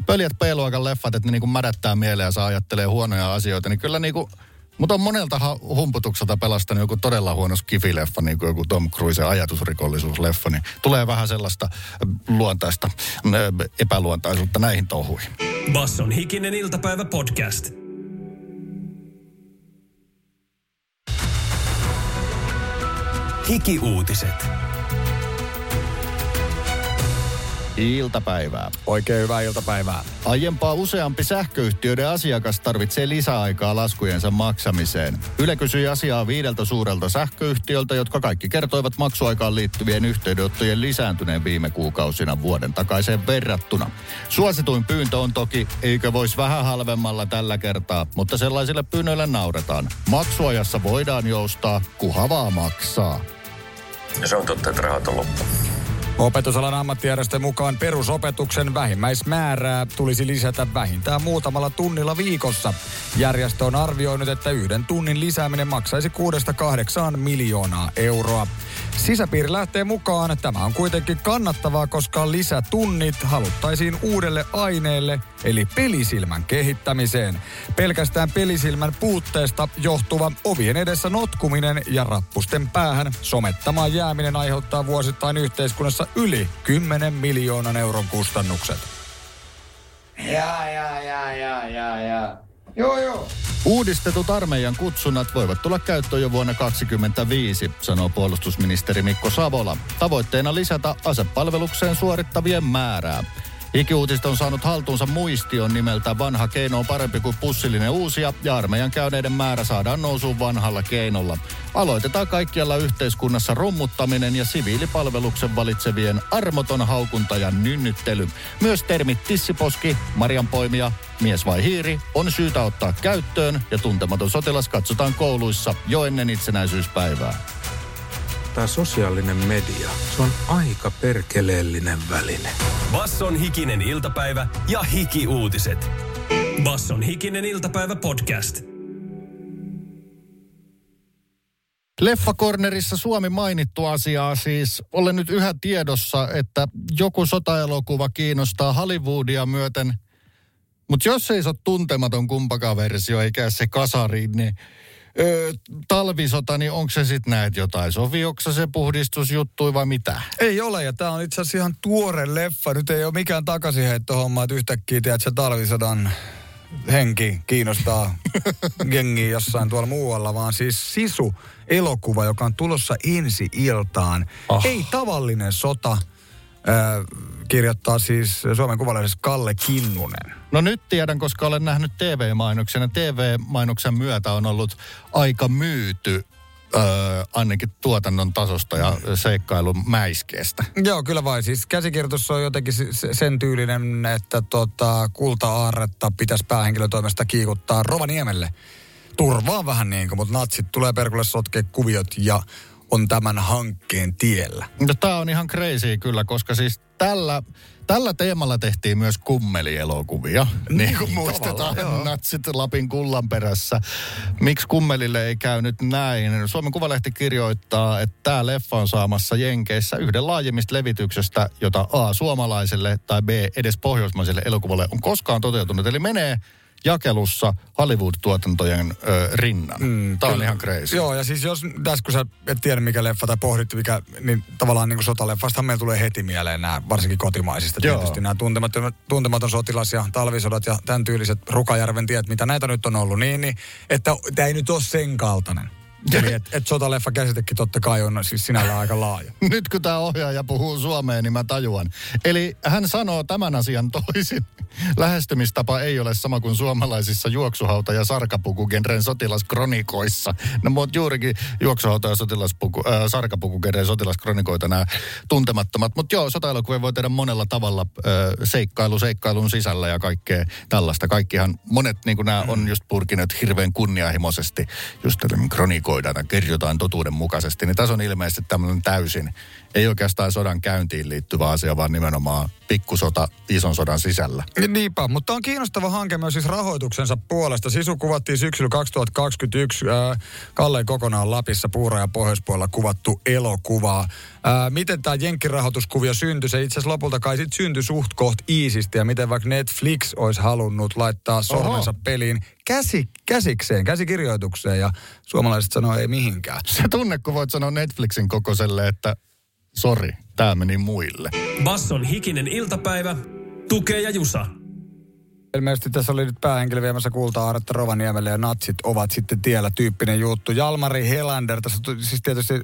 pöljät B-luokan leffat, että ne niin kuin mädättää mieleen ja saa ajattelee huonoja asioita, niin kyllä niin kuin mutta on monelta humputukselta pelastanut joku todella huono skifileffa, niin kuin joku Tom Cruisen ajatusrikollisuusleffa, niin tulee vähän sellaista äh, luontaista äh, epäluontaisuutta näihin touhuihin. Basson hikinen iltapäivä podcast. Hiki-uutiset. Iltapäivää. Oikein hyvää iltapäivää. Aiempaa useampi sähköyhtiöiden asiakas tarvitsee lisäaikaa laskujensa maksamiseen. Yle kysyi asiaa viideltä suurelta sähköyhtiöltä, jotka kaikki kertoivat maksuaikaan liittyvien yhteydenottojen lisääntyneen viime kuukausina vuoden takaiseen verrattuna. Suosituin pyyntö on toki, eikö voisi vähän halvemmalla tällä kertaa, mutta sellaisille pyynnöille nauretaan. Maksuajassa voidaan joustaa, kuha vaan maksaa. Ja se on totta, että rahat on loppu. Opetusalan ammattijärjestön mukaan perusopetuksen vähimmäismäärää tulisi lisätä vähintään muutamalla tunnilla viikossa. Järjestö on arvioinut, että yhden tunnin lisääminen maksaisi 6-8 miljoonaa euroa. Sisäpiiri lähtee mukaan. Tämä on kuitenkin kannattavaa, koska lisätunnit haluttaisiin uudelle aineelle, eli pelisilmän kehittämiseen. Pelkästään pelisilmän puutteesta johtuva ovien edessä notkuminen ja rappusten päähän somettamaan jääminen aiheuttaa vuosittain yhteiskunnassa yli 10 miljoonan euron kustannukset. Ja, ja, ja, ja, ja, ja. Joo, joo. Uudistetut armeijan kutsunnat voivat tulla käyttöön jo vuonna 2025, sanoo puolustusministeri Mikko Savola. Tavoitteena lisätä asepalvelukseen suorittavien määrää. Ikiuutiset on saanut haltuunsa muistion nimeltä Vanha keino on parempi kuin pussillinen uusia ja armeijan käyneiden määrä saadaan nousuun vanhalla keinolla. Aloitetaan kaikkialla yhteiskunnassa rummuttaminen ja siviilipalveluksen valitsevien armoton haukunta ja nynnyttely. Myös termit tissiposki, marjanpoimija, mies vai hiiri on syytä ottaa käyttöön ja tuntematon sotilas katsotaan kouluissa jo ennen itsenäisyyspäivää. Tämä sosiaalinen media, se on aika perkeleellinen väline. Basson hikinen iltapäivä ja hiki-uutiset. Basson hikinen iltapäivä podcast. Leffakornerissa Suomi mainittu asiaa siis. Olen nyt yhä tiedossa, että joku sotaelokuva kiinnostaa Hollywoodia myöten. Mutta jos ei se ole tuntematon kumpakaan versio, eikä se kasari, niin öö, talvisota, niin onko se sitten näet jotain sovioksa se puhdistusjuttu vai mitä? Ei ole, ja tämä on itse asiassa ihan tuore leffa. Nyt ei ole mikään takaisinheittohomma, että yhtäkkiä tiedät, se talvisodan henki kiinnostaa jengiä jossain tuolla muualla, vaan siis Sisu elokuva, joka on tulossa ensi iltaan. Oh. Ei tavallinen sota, äh, kirjoittaa siis Suomen kuvalaisessa Kalle Kinnunen. No nyt tiedän, koska olen nähnyt TV-mainoksen ja TV-mainoksen myötä on ollut aika myyty öö, ainakin tuotannon tasosta ja seikkailun mäiskeestä. Joo, kyllä vai. Siis käsikirjoitus on jotenkin se- se- sen tyylinen, että tota, kulta-aarretta pitäisi päähenkilön toimesta kiikuttaa Rovaniemelle. Turvaa vähän niin kuin, mutta natsit tulee perkulle sotkee kuviot ja on tämän hankkeen tiellä. No tää on ihan crazy kyllä, koska siis tällä, tällä teemalla tehtiin myös kummelielokuvia. Niin, niin kuin muistetaan natsit Lapin kullan perässä. Miksi kummelille ei käy nyt näin? Suomen Kuvalehti kirjoittaa, että tämä leffa on saamassa Jenkeissä yhden laajemmista levityksestä, jota A suomalaiselle tai B edes pohjoismaiselle elokuvalle on koskaan toteutunut. Eli menee jakelussa Hollywood-tuotantojen ö, rinnan. Mm, Tämä on ihan crazy. Joo, ja siis jos tässä kun sä et tiedä mikä leffa tai pohdit mikä, niin tavallaan niin kuin sotaleffasta meillä tulee heti mieleen nämä, varsinkin kotimaisista Joo. tietysti, nämä tuntematon, tuntematon sotilas ja talvisodat ja tämän tyyliset Rukajärven tiet, mitä näitä nyt on ollut, niin, niin että tämä ei nyt ole sen kaltainen. Eli et, et sotaleffa käsitekin totta kai on siis sinällään aika laaja. Nyt kun tämä ohjaaja puhuu suomeen, niin mä tajuan. Eli hän sanoo tämän asian toisin. Lähestymistapa ei ole sama kuin suomalaisissa juoksuhauta- ja sarkapukugenren sotilaskronikoissa. No mutta juurikin juoksuhauta- ja sotilaspuku, äh, sarkapukugenren sotilaskronikoita nämä tuntemattomat. Mutta joo, sotaelokuvia voi tehdä monella tavalla äh, seikkailu seikkailun sisällä ja kaikkea tällaista. Kaikkihan, monet niin nämä on just purkineet hirveän kunnianhimoisesti just kronikoidaan ja kerrotaan totuuden mukaisesti. Niin tässä on ilmeisesti tämmöinen täysin ei oikeastaan sodan käyntiin liittyvä asia, vaan nimenomaan pikkusota ison sodan sisällä. Niinpä, mutta on kiinnostava hanke myös siis rahoituksensa puolesta. Sisu kuvattiin syksyllä 2021 äh, Kalleen kokonaan Lapissa, Puura ja Pohjoispuolella kuvattu elokuvaa. Äh, miten tämä jenkkirahoituskuvio syntyi? Se itse asiassa lopulta kai sit syntyi suht koht iisisti ja miten vaikka Netflix olisi halunnut laittaa sormensa Oho. peliin käsi, käsikseen, käsikirjoitukseen ja suomalaiset sanoo ei mihinkään. Se tunne, kun voit sanoa Netflixin kokoiselle, että sori, tämä meni muille. Basson hikinen iltapäivä, tukee ja jusa. Ilmeisesti tässä oli nyt päähenkilö viemässä kulta-aaretta Rovaniemelle ja natsit ovat sitten tiellä tyyppinen juttu. Jalmari Helander, tässä on siis tietysti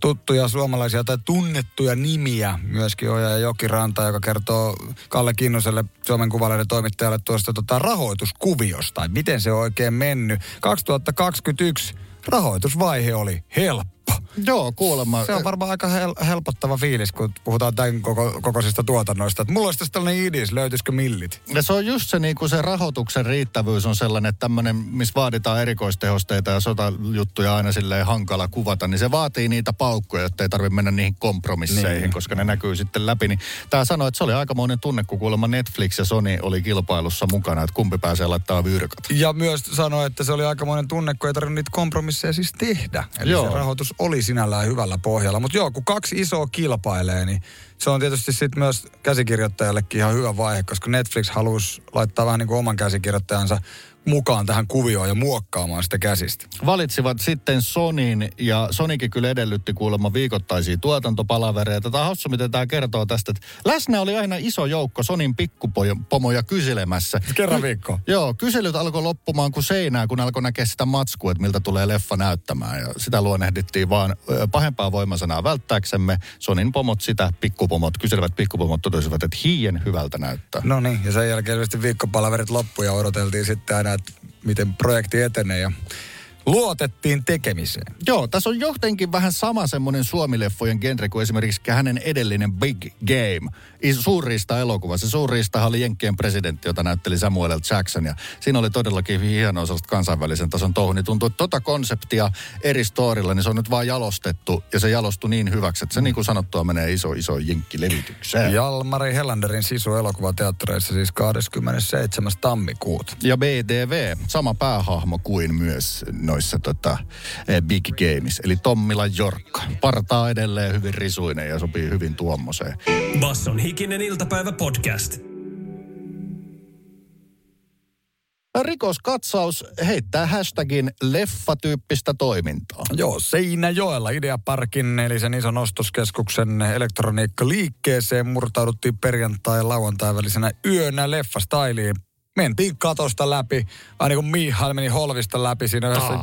tuttuja suomalaisia tai tunnettuja nimiä. Myöskin Oja ja Jokiranta, joka kertoo Kalle Kinnoselle Suomen kuvaleiden toimittajalle tuosta tota, rahoituskuviosta. Miten se on oikein mennyt. 2021 rahoitusvaihe oli helppo Joo, kuulemma. Se on varmaan aika hel- helpottava fiilis, kun puhutaan tämän koko, kokoisista tuotannoista. Että mulla olisi tässä tällainen idis, löytyisikö millit? Ja se on just se, niin kuin se rahoituksen riittävyys on sellainen, että tämmöinen, missä vaaditaan erikoistehosteita ja sotajuttuja aina silleen hankala kuvata, niin se vaatii niitä paukkuja, jotta ei tarvitse mennä niihin kompromisseihin, niin. koska ne näkyy sitten läpi. Niin tämä sanoi, että se oli aikamoinen tunne, kun kuulemma Netflix ja Sony oli kilpailussa mukana, että kumpi pääsee laittaa virkat. Ja myös sanoi, että se oli aikamoinen tunne, kun ei tarvinnut niitä kompromisseja siis tehdä. Eli Joo. se rahoitus oli sinällään hyvällä pohjalla. Mutta joo, kun kaksi isoa kilpailee, niin se on tietysti sitten myös käsikirjoittajallekin ihan hyvä vaihe, koska Netflix halusi laittaa vähän niin kuin oman käsikirjoittajansa mukaan tähän kuvioon ja muokkaamaan sitä käsistä. Valitsivat sitten Sonin ja Sonikin kyllä edellytti kuulemma viikoittaisia tuotantopalavereita. Tämä hassu, miten tämä kertoo tästä, että läsnä oli aina iso joukko Sonin pikkupomoja kyselemässä. Kerran viikko. Joo, kyselyt alkoi loppumaan kuin seinää, kun alkoi näkeä sitä matskua, että miltä tulee leffa näyttämään. Ja sitä luonnehdittiin vaan pahempaa voimasanaa välttääksemme. Sonin pomot sitä, pikkupomot, kyselevät pikkupomot totesivat, että hien hyvältä näyttää. No niin, ja sen jälkeen viikkopalaverit loppu ja odoteltiin sitten aina, että miten projekti etenee ja luotettiin tekemiseen. Joo, tässä on jotenkin vähän sama semmoinen suomileffojen genre kuin esimerkiksi hänen edellinen Big Game. Suurista elokuva. Se suurista oli Jenkkien presidentti, jota näytteli Samuel L. Jackson. Ja siinä oli todellakin hieno sellaista kansainvälisen tason touhu. Niin tuntuu, että tota konseptia eri storilla, niin se on nyt vaan jalostettu. Ja se jalostui niin hyväksi, että se niin kuin sanottua menee iso, iso jenkkilevitykseen. Jalmari Hellanderin sisu elokuvateattereissa siis 27. tammikuuta. Ja BTV, sama päähahmo kuin myös noissa tota, eh, Big Games. Eli Tommila Jorkka. Partaa edelleen hyvin risuinen ja sopii hyvin tuommoiseen. Basson hikinen iltapäivä podcast. Rikoskatsaus heittää hashtagin leffatyyppistä toimintaa. Joo, Seinäjoella Ideaparkin eli sen ison ostoskeskuksen elektroniikka liikkeeseen murtauduttiin perjantai lauantai välisenä yönä leffastailiin mentiin katosta läpi. Vähän niin kuin Mihail meni holvista läpi siinä yhdessä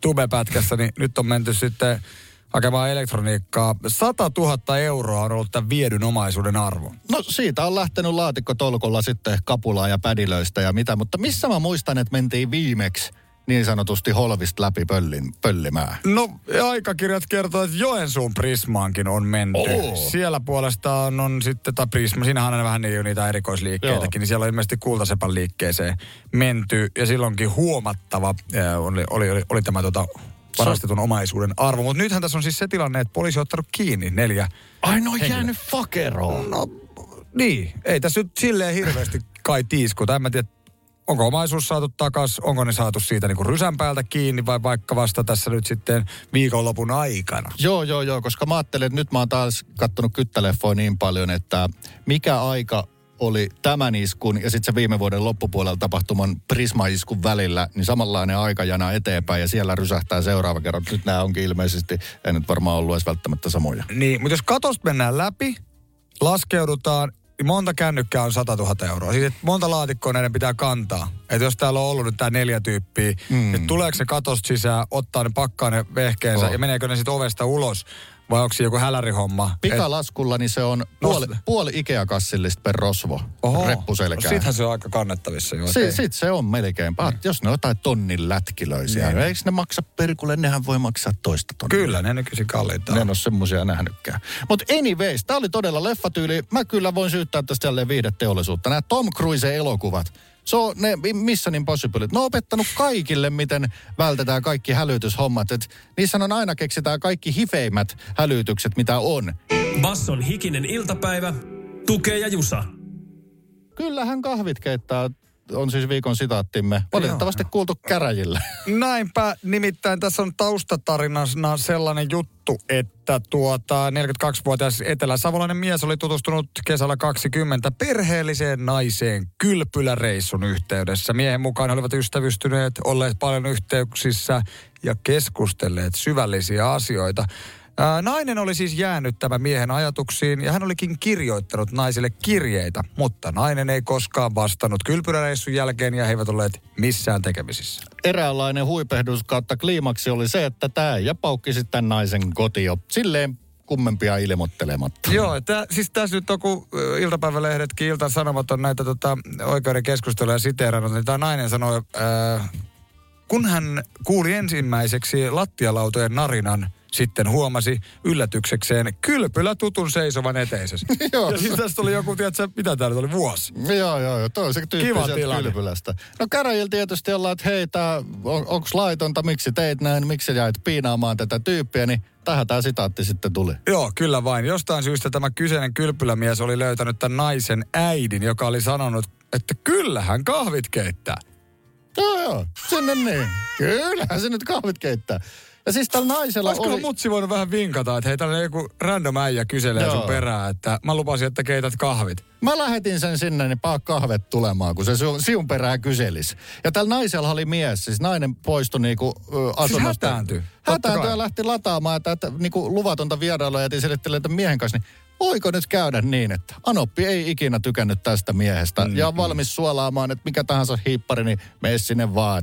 tubepätkässä, niin nyt on menty sitten hakemaan elektroniikkaa. 100 000 euroa on ollut tämän viedyn omaisuuden arvo. No siitä on lähtenyt laatikko tolkulla sitten kapulaa ja pädilöistä ja mitä, mutta missä mä muistan, että mentiin viimeksi – niin sanotusti holvista läpi pöllin, pöllimää? No aikakirjat kertoo, että Joensuun Prismaankin on menty. Oh. Siellä puolestaan on sitten, tai Prisma, siinähän on vähän niin niitä erikoisliikkeitäkin, Joo. niin siellä on ilmeisesti kultasepän liikkeeseen menty. Ja silloinkin huomattava oli, oli, oli, oli tämä tota, varastetun omaisuuden arvo. Mutta nythän tässä on siis se tilanne, että poliisi on ottanut kiinni neljä Ai no jäänyt fakeroon. No, niin. Ei tässä nyt silleen hirveästi kai tiiskuta. En mä tiedä, onko omaisuus saatu takas, onko ne saatu siitä niin kuin rysän päältä kiinni vai vaikka vasta tässä nyt sitten viikonlopun aikana. Joo, joo, joo, koska mä ajattelin, että nyt mä oon taas kattonut kyttäleffoja niin paljon, että mikä aika oli tämän iskun ja sitten se viime vuoden loppupuolella tapahtuman Prisma-iskun välillä, niin samanlainen aikajana eteenpäin ja siellä rysähtää seuraava kerran. Nyt nämä onkin ilmeisesti, ei nyt varmaan ollut edes välttämättä samoja. Niin, mutta jos katosta mennään läpi, laskeudutaan, monta kännykkää on 100 000 euroa. Siis monta laatikkoa näiden pitää kantaa. Että jos täällä on ollut nyt tää neljä tyyppiä, mm. että tuleeko se katosta sisään, ottaa ne, pakkaa ne vehkeensä Oh. ja meneekö ne sitten ovesta ulos, vai onko se joku hälärihomma? Pikalaskulla niin se on puoli, puoli Ikea-kassillista per rosvo Oho, reppuselkään. Sittenhän se on aika kannettavissa jo. Si- sit se on melkein. Pahat, jos ne on jotain tonnin lätkilöisiä, Niin. niin. eikö ne maksa perkulle? Nehän voi maksaa toista tonnia. Kyllä, ne nykyisin kalliita. Ne en ole semmoisia nähnytkään. Mutta anyways, tämä oli todella leffatyyli. Mä kyllä voin syyttää tästä jälleen viihdeteollisuutta. Nämä Tom Cruise elokuvat. Se on ne Mission Impossible. Ne on opettanut kaikille, miten vältetään kaikki hälytyshommat. Et niissä on aina keksitään kaikki hifeimmät hälytykset, mitä on. Basson hikinen iltapäivä, tukee ja jusa. Kyllähän kahvit keittää, on siis viikon sitaattimme. Valitettavasti kuultu käräjillä. Näinpä, nimittäin tässä on taustatarinana sellainen juttu, että tuota 42-vuotias eteläsavolainen mies oli tutustunut kesällä 20 perheelliseen naiseen kylpyläreissun yhteydessä. Miehen mukaan he olivat ystävystyneet, olleet paljon yhteyksissä ja keskustelleet syvällisiä asioita. Nainen oli siis jäänyt tämän miehen ajatuksiin ja hän olikin kirjoittanut naisille kirjeitä, mutta nainen ei koskaan vastannut kylpyläreissun jälkeen ja he eivät olleet missään tekemisissä. Eräänlainen huipehdus kautta kliimaksi oli se, että tämä ja paukki sitten naisen kotio. Silleen kummempia ilmoittelematta. Joo, tää, siis tässä nyt on, kun iltapäivälehdetkin, iltan sanomat on näitä tota, oikeuden keskusteluja siteerannut, niin tämä nainen sanoi, äh, kun hän kuuli ensimmäiseksi lattialautojen narinan, sitten huomasi yllätyksekseen kylpylä tutun seisovan eteisessä. Joo. ja siis tästä oli joku, tiedätkö, mitä täällä oli, vuosi. Joo, joo, joo. Toi on se tyyppi sieltä kylpylästä. No käräjillä tietysti ollaan, että hei, tää, on, onks laitonta, miksi teit näin, miksi jäit piinaamaan tätä tyyppiä, niin tähän tämä sitaatti sitten tuli. Joo, kyllä vain. Jostain syystä tämä kyseinen kylpylämies oli löytänyt tämän naisen äidin, joka oli sanonut, että kyllähän kahvit keittää. Joo, joo, sinne niin. Kyllähän se nyt kahvit keittää. Ja siis tällä naisella Olisiko oli... mutsi voinut vähän vinkata, että hei, tällainen joku random äijä kyselee Joo. sun perään, että mä lupasin, että keität kahvit. Mä lähetin sen sinne, niin paa kahvet tulemaan, kun se siun, siun perää kyselis. Ja tällä naisella oli mies, siis nainen poistui niinku ö, asunnosta. hätääntyi. Totta Hätääntyi ja lähti lataamaan, että, että niinku luvatonta vierailua jätin selittelemään tämän miehen kanssa. Niin voiko nyt käydä niin, että Anoppi ei ikinä tykännyt tästä miehestä mm, ja on valmis suolaamaan, että mikä tahansa hiippari, niin mene sinne vaan.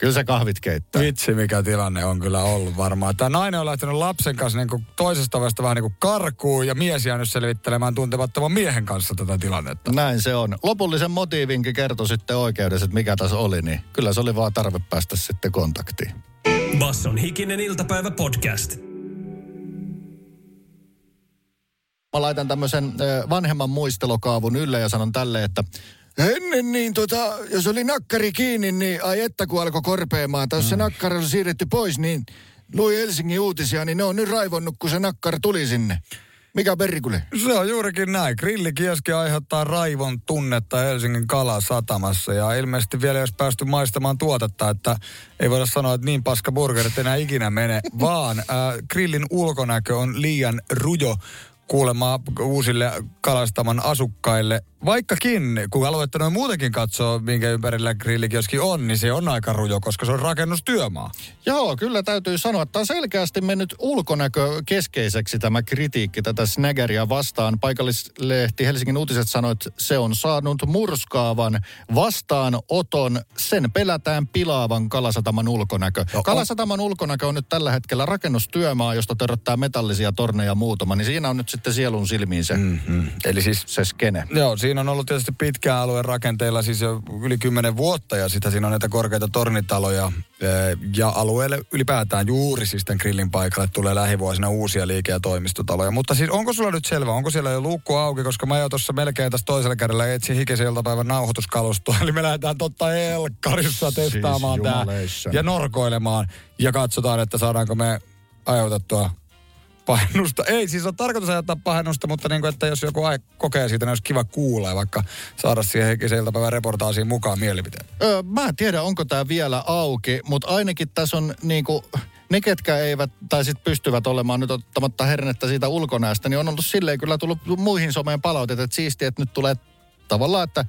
Kyllä se kahvit keittää. Vitsi, mikä tilanne on kyllä ollut varmaan. Tämä nainen on lähtenyt lapsen kanssa niin kuin toisesta ovesta vähän niin kuin karkuun ja mies jäänyt selvittelemään tuntemattoman miehen kanssa tätä tilannetta. Näin se on. Lopullisen motiivinkin kertoi sitten oikeudessa, että mikä tässä oli, niin kyllä se oli vaan tarve päästä sitten kontaktiin. Basson hikinen iltapäivä podcast. Mä laitan tämmöisen vanhemman muistelokaavun ylle ja sanon tälle, että Ennen niin tota, jos oli nakkari kiinni, niin ai että kun alkoi korpeamaan. Tai jos se nakkari oli siirretty pois, niin lui Helsingin uutisia, niin ne on nyt raivonnut, kun se nakkar tuli sinne. Mikä perkule? Se on juurikin näin. Grillikioski aiheuttaa raivon tunnetta Helsingin kalasatamassa ja ilmeisesti vielä olisi päästy maistamaan tuotetta, että ei voida sanoa, että niin paska burgerit enää ikinä mene, vaan äh, grillin ulkonäkö on liian rujo kuulemaa uusille kalastaman asukkaille. Vaikkakin, kun aluetta noin muutenkin katsoo, minkä ympärillä grillikioski on, niin se on aika rujo, koska se on rakennustyömaa. Joo, kyllä täytyy sanoa, että on selkeästi mennyt ulkonäkö keskeiseksi tämä kritiikki tätä Snaggeria vastaan. Paikallislehti Helsingin uutiset sanoi, että se on saanut murskaavan vastaanoton. Sen pelätään pilaavan Kalasataman ulkonäkö. No, on- Kalasataman ulkonäkö on nyt tällä hetkellä rakennustyömaa, josta törröttää metallisia torneja muutama. Niin siinä on nyt sitten sielun silmiin se, mm-hmm. Eli siis, se skene. Joo, siinä on ollut tietysti pitkään alueen rakenteilla siis jo yli kymmenen vuotta ja sitä siinä on näitä korkeita tornitaloja ja alueelle ylipäätään juuri siis tämän grillin paikalle tulee lähivuosina uusia liike- ja toimistotaloja. Mutta siis onko sulla nyt selvä, onko siellä jo luukku auki, koska mä jo tuossa melkein tässä toisella kädellä etsin hikisen iltapäivän nauhoituskalustoa. Eli me lähdetään totta elkkarissa testaamaan siis tää ja norkoilemaan ja katsotaan, että saadaanko me ajoitettua pahennusta. Ei, siis on tarkoitus ajattaa pahennusta, mutta niin kuin, että jos joku ai- kokee siitä, niin olisi kiva kuulla ja vaikka saada siihen heikisen iltapäivän reportaasiin mukaan mielipiteen. Öö, mä en tiedä, onko tämä vielä auki, mutta ainakin tässä on niin kuin, ne, ketkä eivät tai sitten pystyvät olemaan nyt ottamatta hernettä siitä ulkonäöstä, niin on ollut silleen kyllä tullut muihin someen palautetta, että siistiä, että nyt tulee tavallaan, että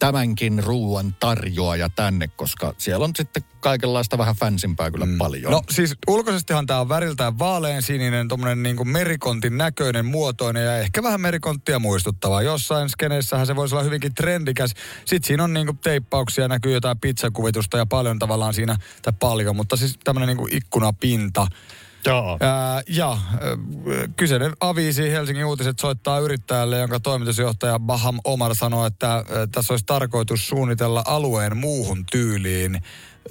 tämänkin ruuan tarjoaja tänne, koska siellä on sitten kaikenlaista vähän fansimpää kyllä mm. paljon. No siis ulkoisestihan tämä on väriltään vaalean sininen, tuommoinen niin merikontin näköinen, muotoinen ja ehkä vähän merikonttia muistuttava. Jossain skeneissähän se voisi olla hyvinkin trendikäs. Sitten siinä on niin teippauksia, näkyy jotain pizzakuvitusta ja paljon tavallaan siinä, tai paljon, mutta siis tämmöinen niin ikkunapinta Joo. Ää, ja kyseinen aviisi Helsingin uutiset soittaa yrittäjälle, jonka toimitusjohtaja Baham Omar sanoi, että ää, tässä olisi tarkoitus suunnitella alueen muuhun tyyliin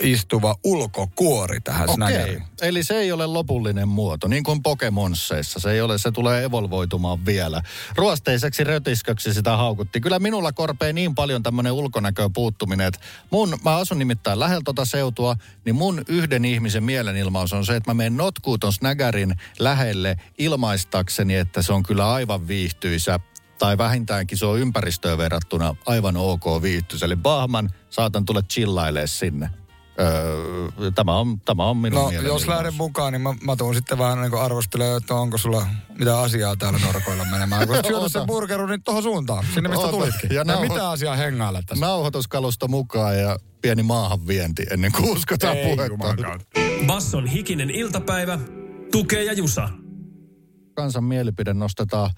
istuva ulkokuori tähän Okei, eli se ei ole lopullinen muoto, niin kuin Pokemonsseissa. Se ei ole, se tulee evolvoitumaan vielä. Ruosteiseksi rötisköksi sitä haukutti. Kyllä minulla korpee niin paljon tämmöinen ulkonäkö puuttuminen, että mun, mä asun nimittäin lähellä tota seutua, niin mun yhden ihmisen mielenilmaus on se, että mä menen notkuuton snägärin lähelle ilmaistakseni, että se on kyllä aivan viihtyisä tai vähintäänkin se on ympäristöön verrattuna aivan ok viihtyisä. Eli Bahman, saatan tulla chillailee sinne. Öö, tämä, on, tämä on minun No, jos lähden mukaan, niin mä, mä tuun sitten vähän niin arvostelemaan, että onko sulla mitä asiaa täällä norkoilla menemään. Kun syötä se burgeru niin tuohon suuntaan, sinne mistä Oota. tulitkin. Ja nauho- mitä asiaa hengailla tässä? Nauhoituskalusto mukaan ja pieni maahanvienti ennen kuin uskotaan Ei, puhetta. Basson hikinen iltapäivä, tukee ja jusa. Kansan mielipide nostetaan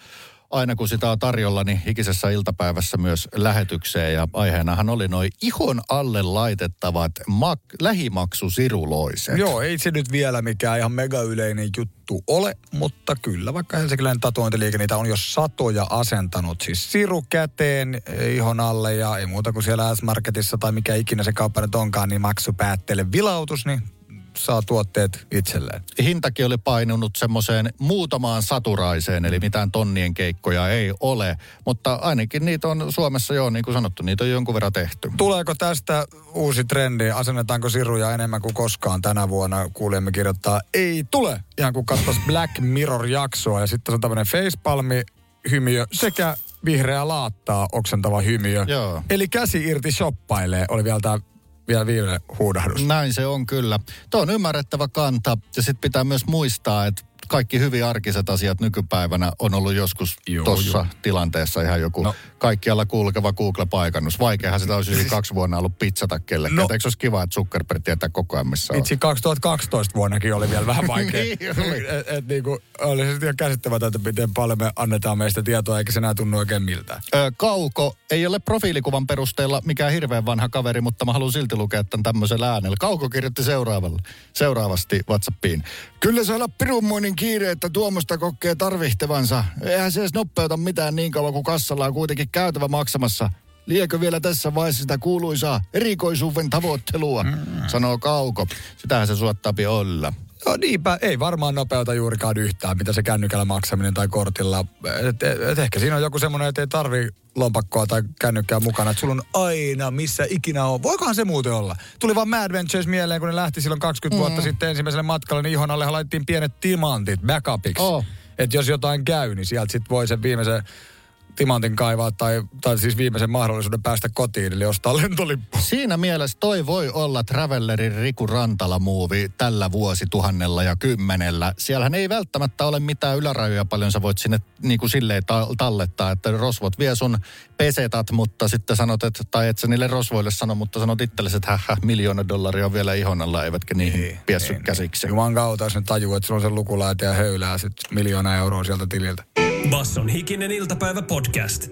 aina kun sitä on tarjolla, niin hikisessä iltapäivässä myös lähetykseen. Ja aiheenahan oli noin ihon alle laitettavat mak- lähimaksusiruloiset. Joo, ei se nyt vielä mikään ihan mega yleinen juttu ole, mutta kyllä vaikka helsinkiläinen tatuointiliike niitä on jo satoja asentanut. Siis siru käteen ihon alle ja ei muuta kuin siellä S-Marketissa tai mikä ikinä se kauppa nyt onkaan, niin maksu päättele vilautus, niin saa tuotteet itselleen. Hintakin oli painunut semmoiseen muutamaan saturaiseen, eli mitään tonnien keikkoja ei ole. Mutta ainakin niitä on Suomessa jo, niin kuin sanottu, niitä on jonkun verran tehty. Tuleeko tästä uusi trendi? Asennetaanko siruja enemmän kuin koskaan tänä vuonna? Kuulijamme kirjoittaa, ei tule. Ihan kuin katsoisi Black Mirror-jaksoa ja sitten on tämmöinen facepalmi hymiö sekä vihreä laattaa oksentava hymiö. Joo. Eli käsi irti shoppailee, oli vielä tämä vielä viime huudahdus. Näin se on kyllä. Tuo on ymmärrettävä kanta ja sitten pitää myös muistaa, että kaikki hyvin arkiset asiat nykypäivänä on ollut joskus tuossa tilanteessa ihan joku no. kaikkialla kulkeva Google-paikannus. Vaikeahan sitä olisi siis... kaksi vuonna ollut pizzata kellekään. No. Eikö olisi kiva, että Zuckerberg tietää koko ajan missä Itse 2012 vuonnakin oli vielä vähän vaikea. niin, oli. Et, et, niinku, oli se ihan käsittämätöntä, miten paljon me annetaan meistä tietoa, eikä se enää tunnu oikein miltään. Ö, Kauko ei ole profiilikuvan perusteella mikään hirveän vanha kaveri, mutta mä haluan silti lukea tämän tämmöisellä äänellä. Kauko kirjoitti seuraavasti WhatsAppiin. Kyllä se olla pirunmoinen kiire, että tuommoista kokee tarvihtevansa. Eihän se edes nopeuta mitään niin kauan kuin kassalla on kuitenkin käytävä maksamassa. Liekö vielä tässä vaiheessa sitä kuuluisaa erikoisuuden tavoittelua, mm. sanoo Kauko. Sitähän se suottaapi olla. No niinpä, ei varmaan nopeuta juurikaan yhtään, mitä se kännykällä maksaminen tai kortilla. Et, et, et ehkä siinä on joku semmoinen, että ei tarvi lompakkoa tai kännykkää mukana. Että sulla on aina, missä ikinä on. Voikohan se muuten olla? Tuli vaan Mad Ventures mieleen, kun ne lähti silloin 20 mm. vuotta sitten ensimmäiselle matkalle, niin ihon alle laitettiin pienet timantit backupiksi. Oh. Että jos jotain käy, niin sieltä sitten voi sen viimeisen timantin kaivaa tai, tai siis viimeisen mahdollisuuden päästä kotiin, eli ostaa lentolippu. Siinä mielessä toi voi olla Travellerin Riku Rantala-muuvi tällä vuosituhannella ja kymmenellä. Siellähän ei välttämättä ole mitään ylärajoja paljon, sä voit sinne niin kuin silleen ta- tallettaa, että rosvot vie sun pesetat, mutta sitten sanot, että, tai et sä niille rosvoille sano, mutta sanot itsellesi, että hähä, miljoona dollaria on vielä ihon alla, eivätkä niihin ei, piessy ei, käsiksi. Juman kautta, jos ne tajuu, että sulla on se lukulaite ja höylää sitten miljoona euroa sieltä tililtä. Basson hikinen iltapäivä podcast.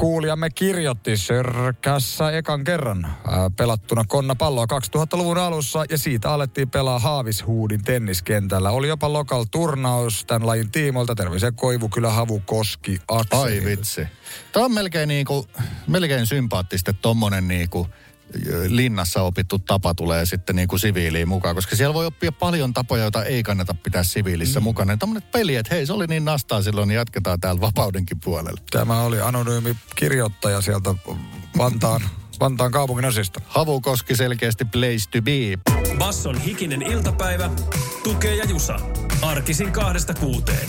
Kuulijamme kirjoitti Sörkässä ekan kerran ää, pelattuna konnapalloa 2000-luvun alussa ja siitä alettiin pelaa Haavishuudin tenniskentällä. Oli jopa lokal turnaus tämän lajin tiimoilta. Terveisiä Koivukylä, Havu, Koski, Akseli. Ai vitsi. Tämä on melkein, niinku, melkein sympaattista, että tommonen niinku, linnassa opittu tapa tulee sitten niin kuin siviiliin mukaan, koska siellä voi oppia paljon tapoja, joita ei kannata pitää siviilissä mm. mukana. Tämmöinen peli, että hei, se oli niin nastaa silloin, niin jatketaan täällä vapaudenkin puolella. Tämä oli anonyymi kirjoittaja sieltä Vantaan, Vantaan kaupungin osista. Havukoski selkeästi place to be. Basson hikinen iltapäivä, tukee ja jusa. Arkisin kahdesta kuuteen.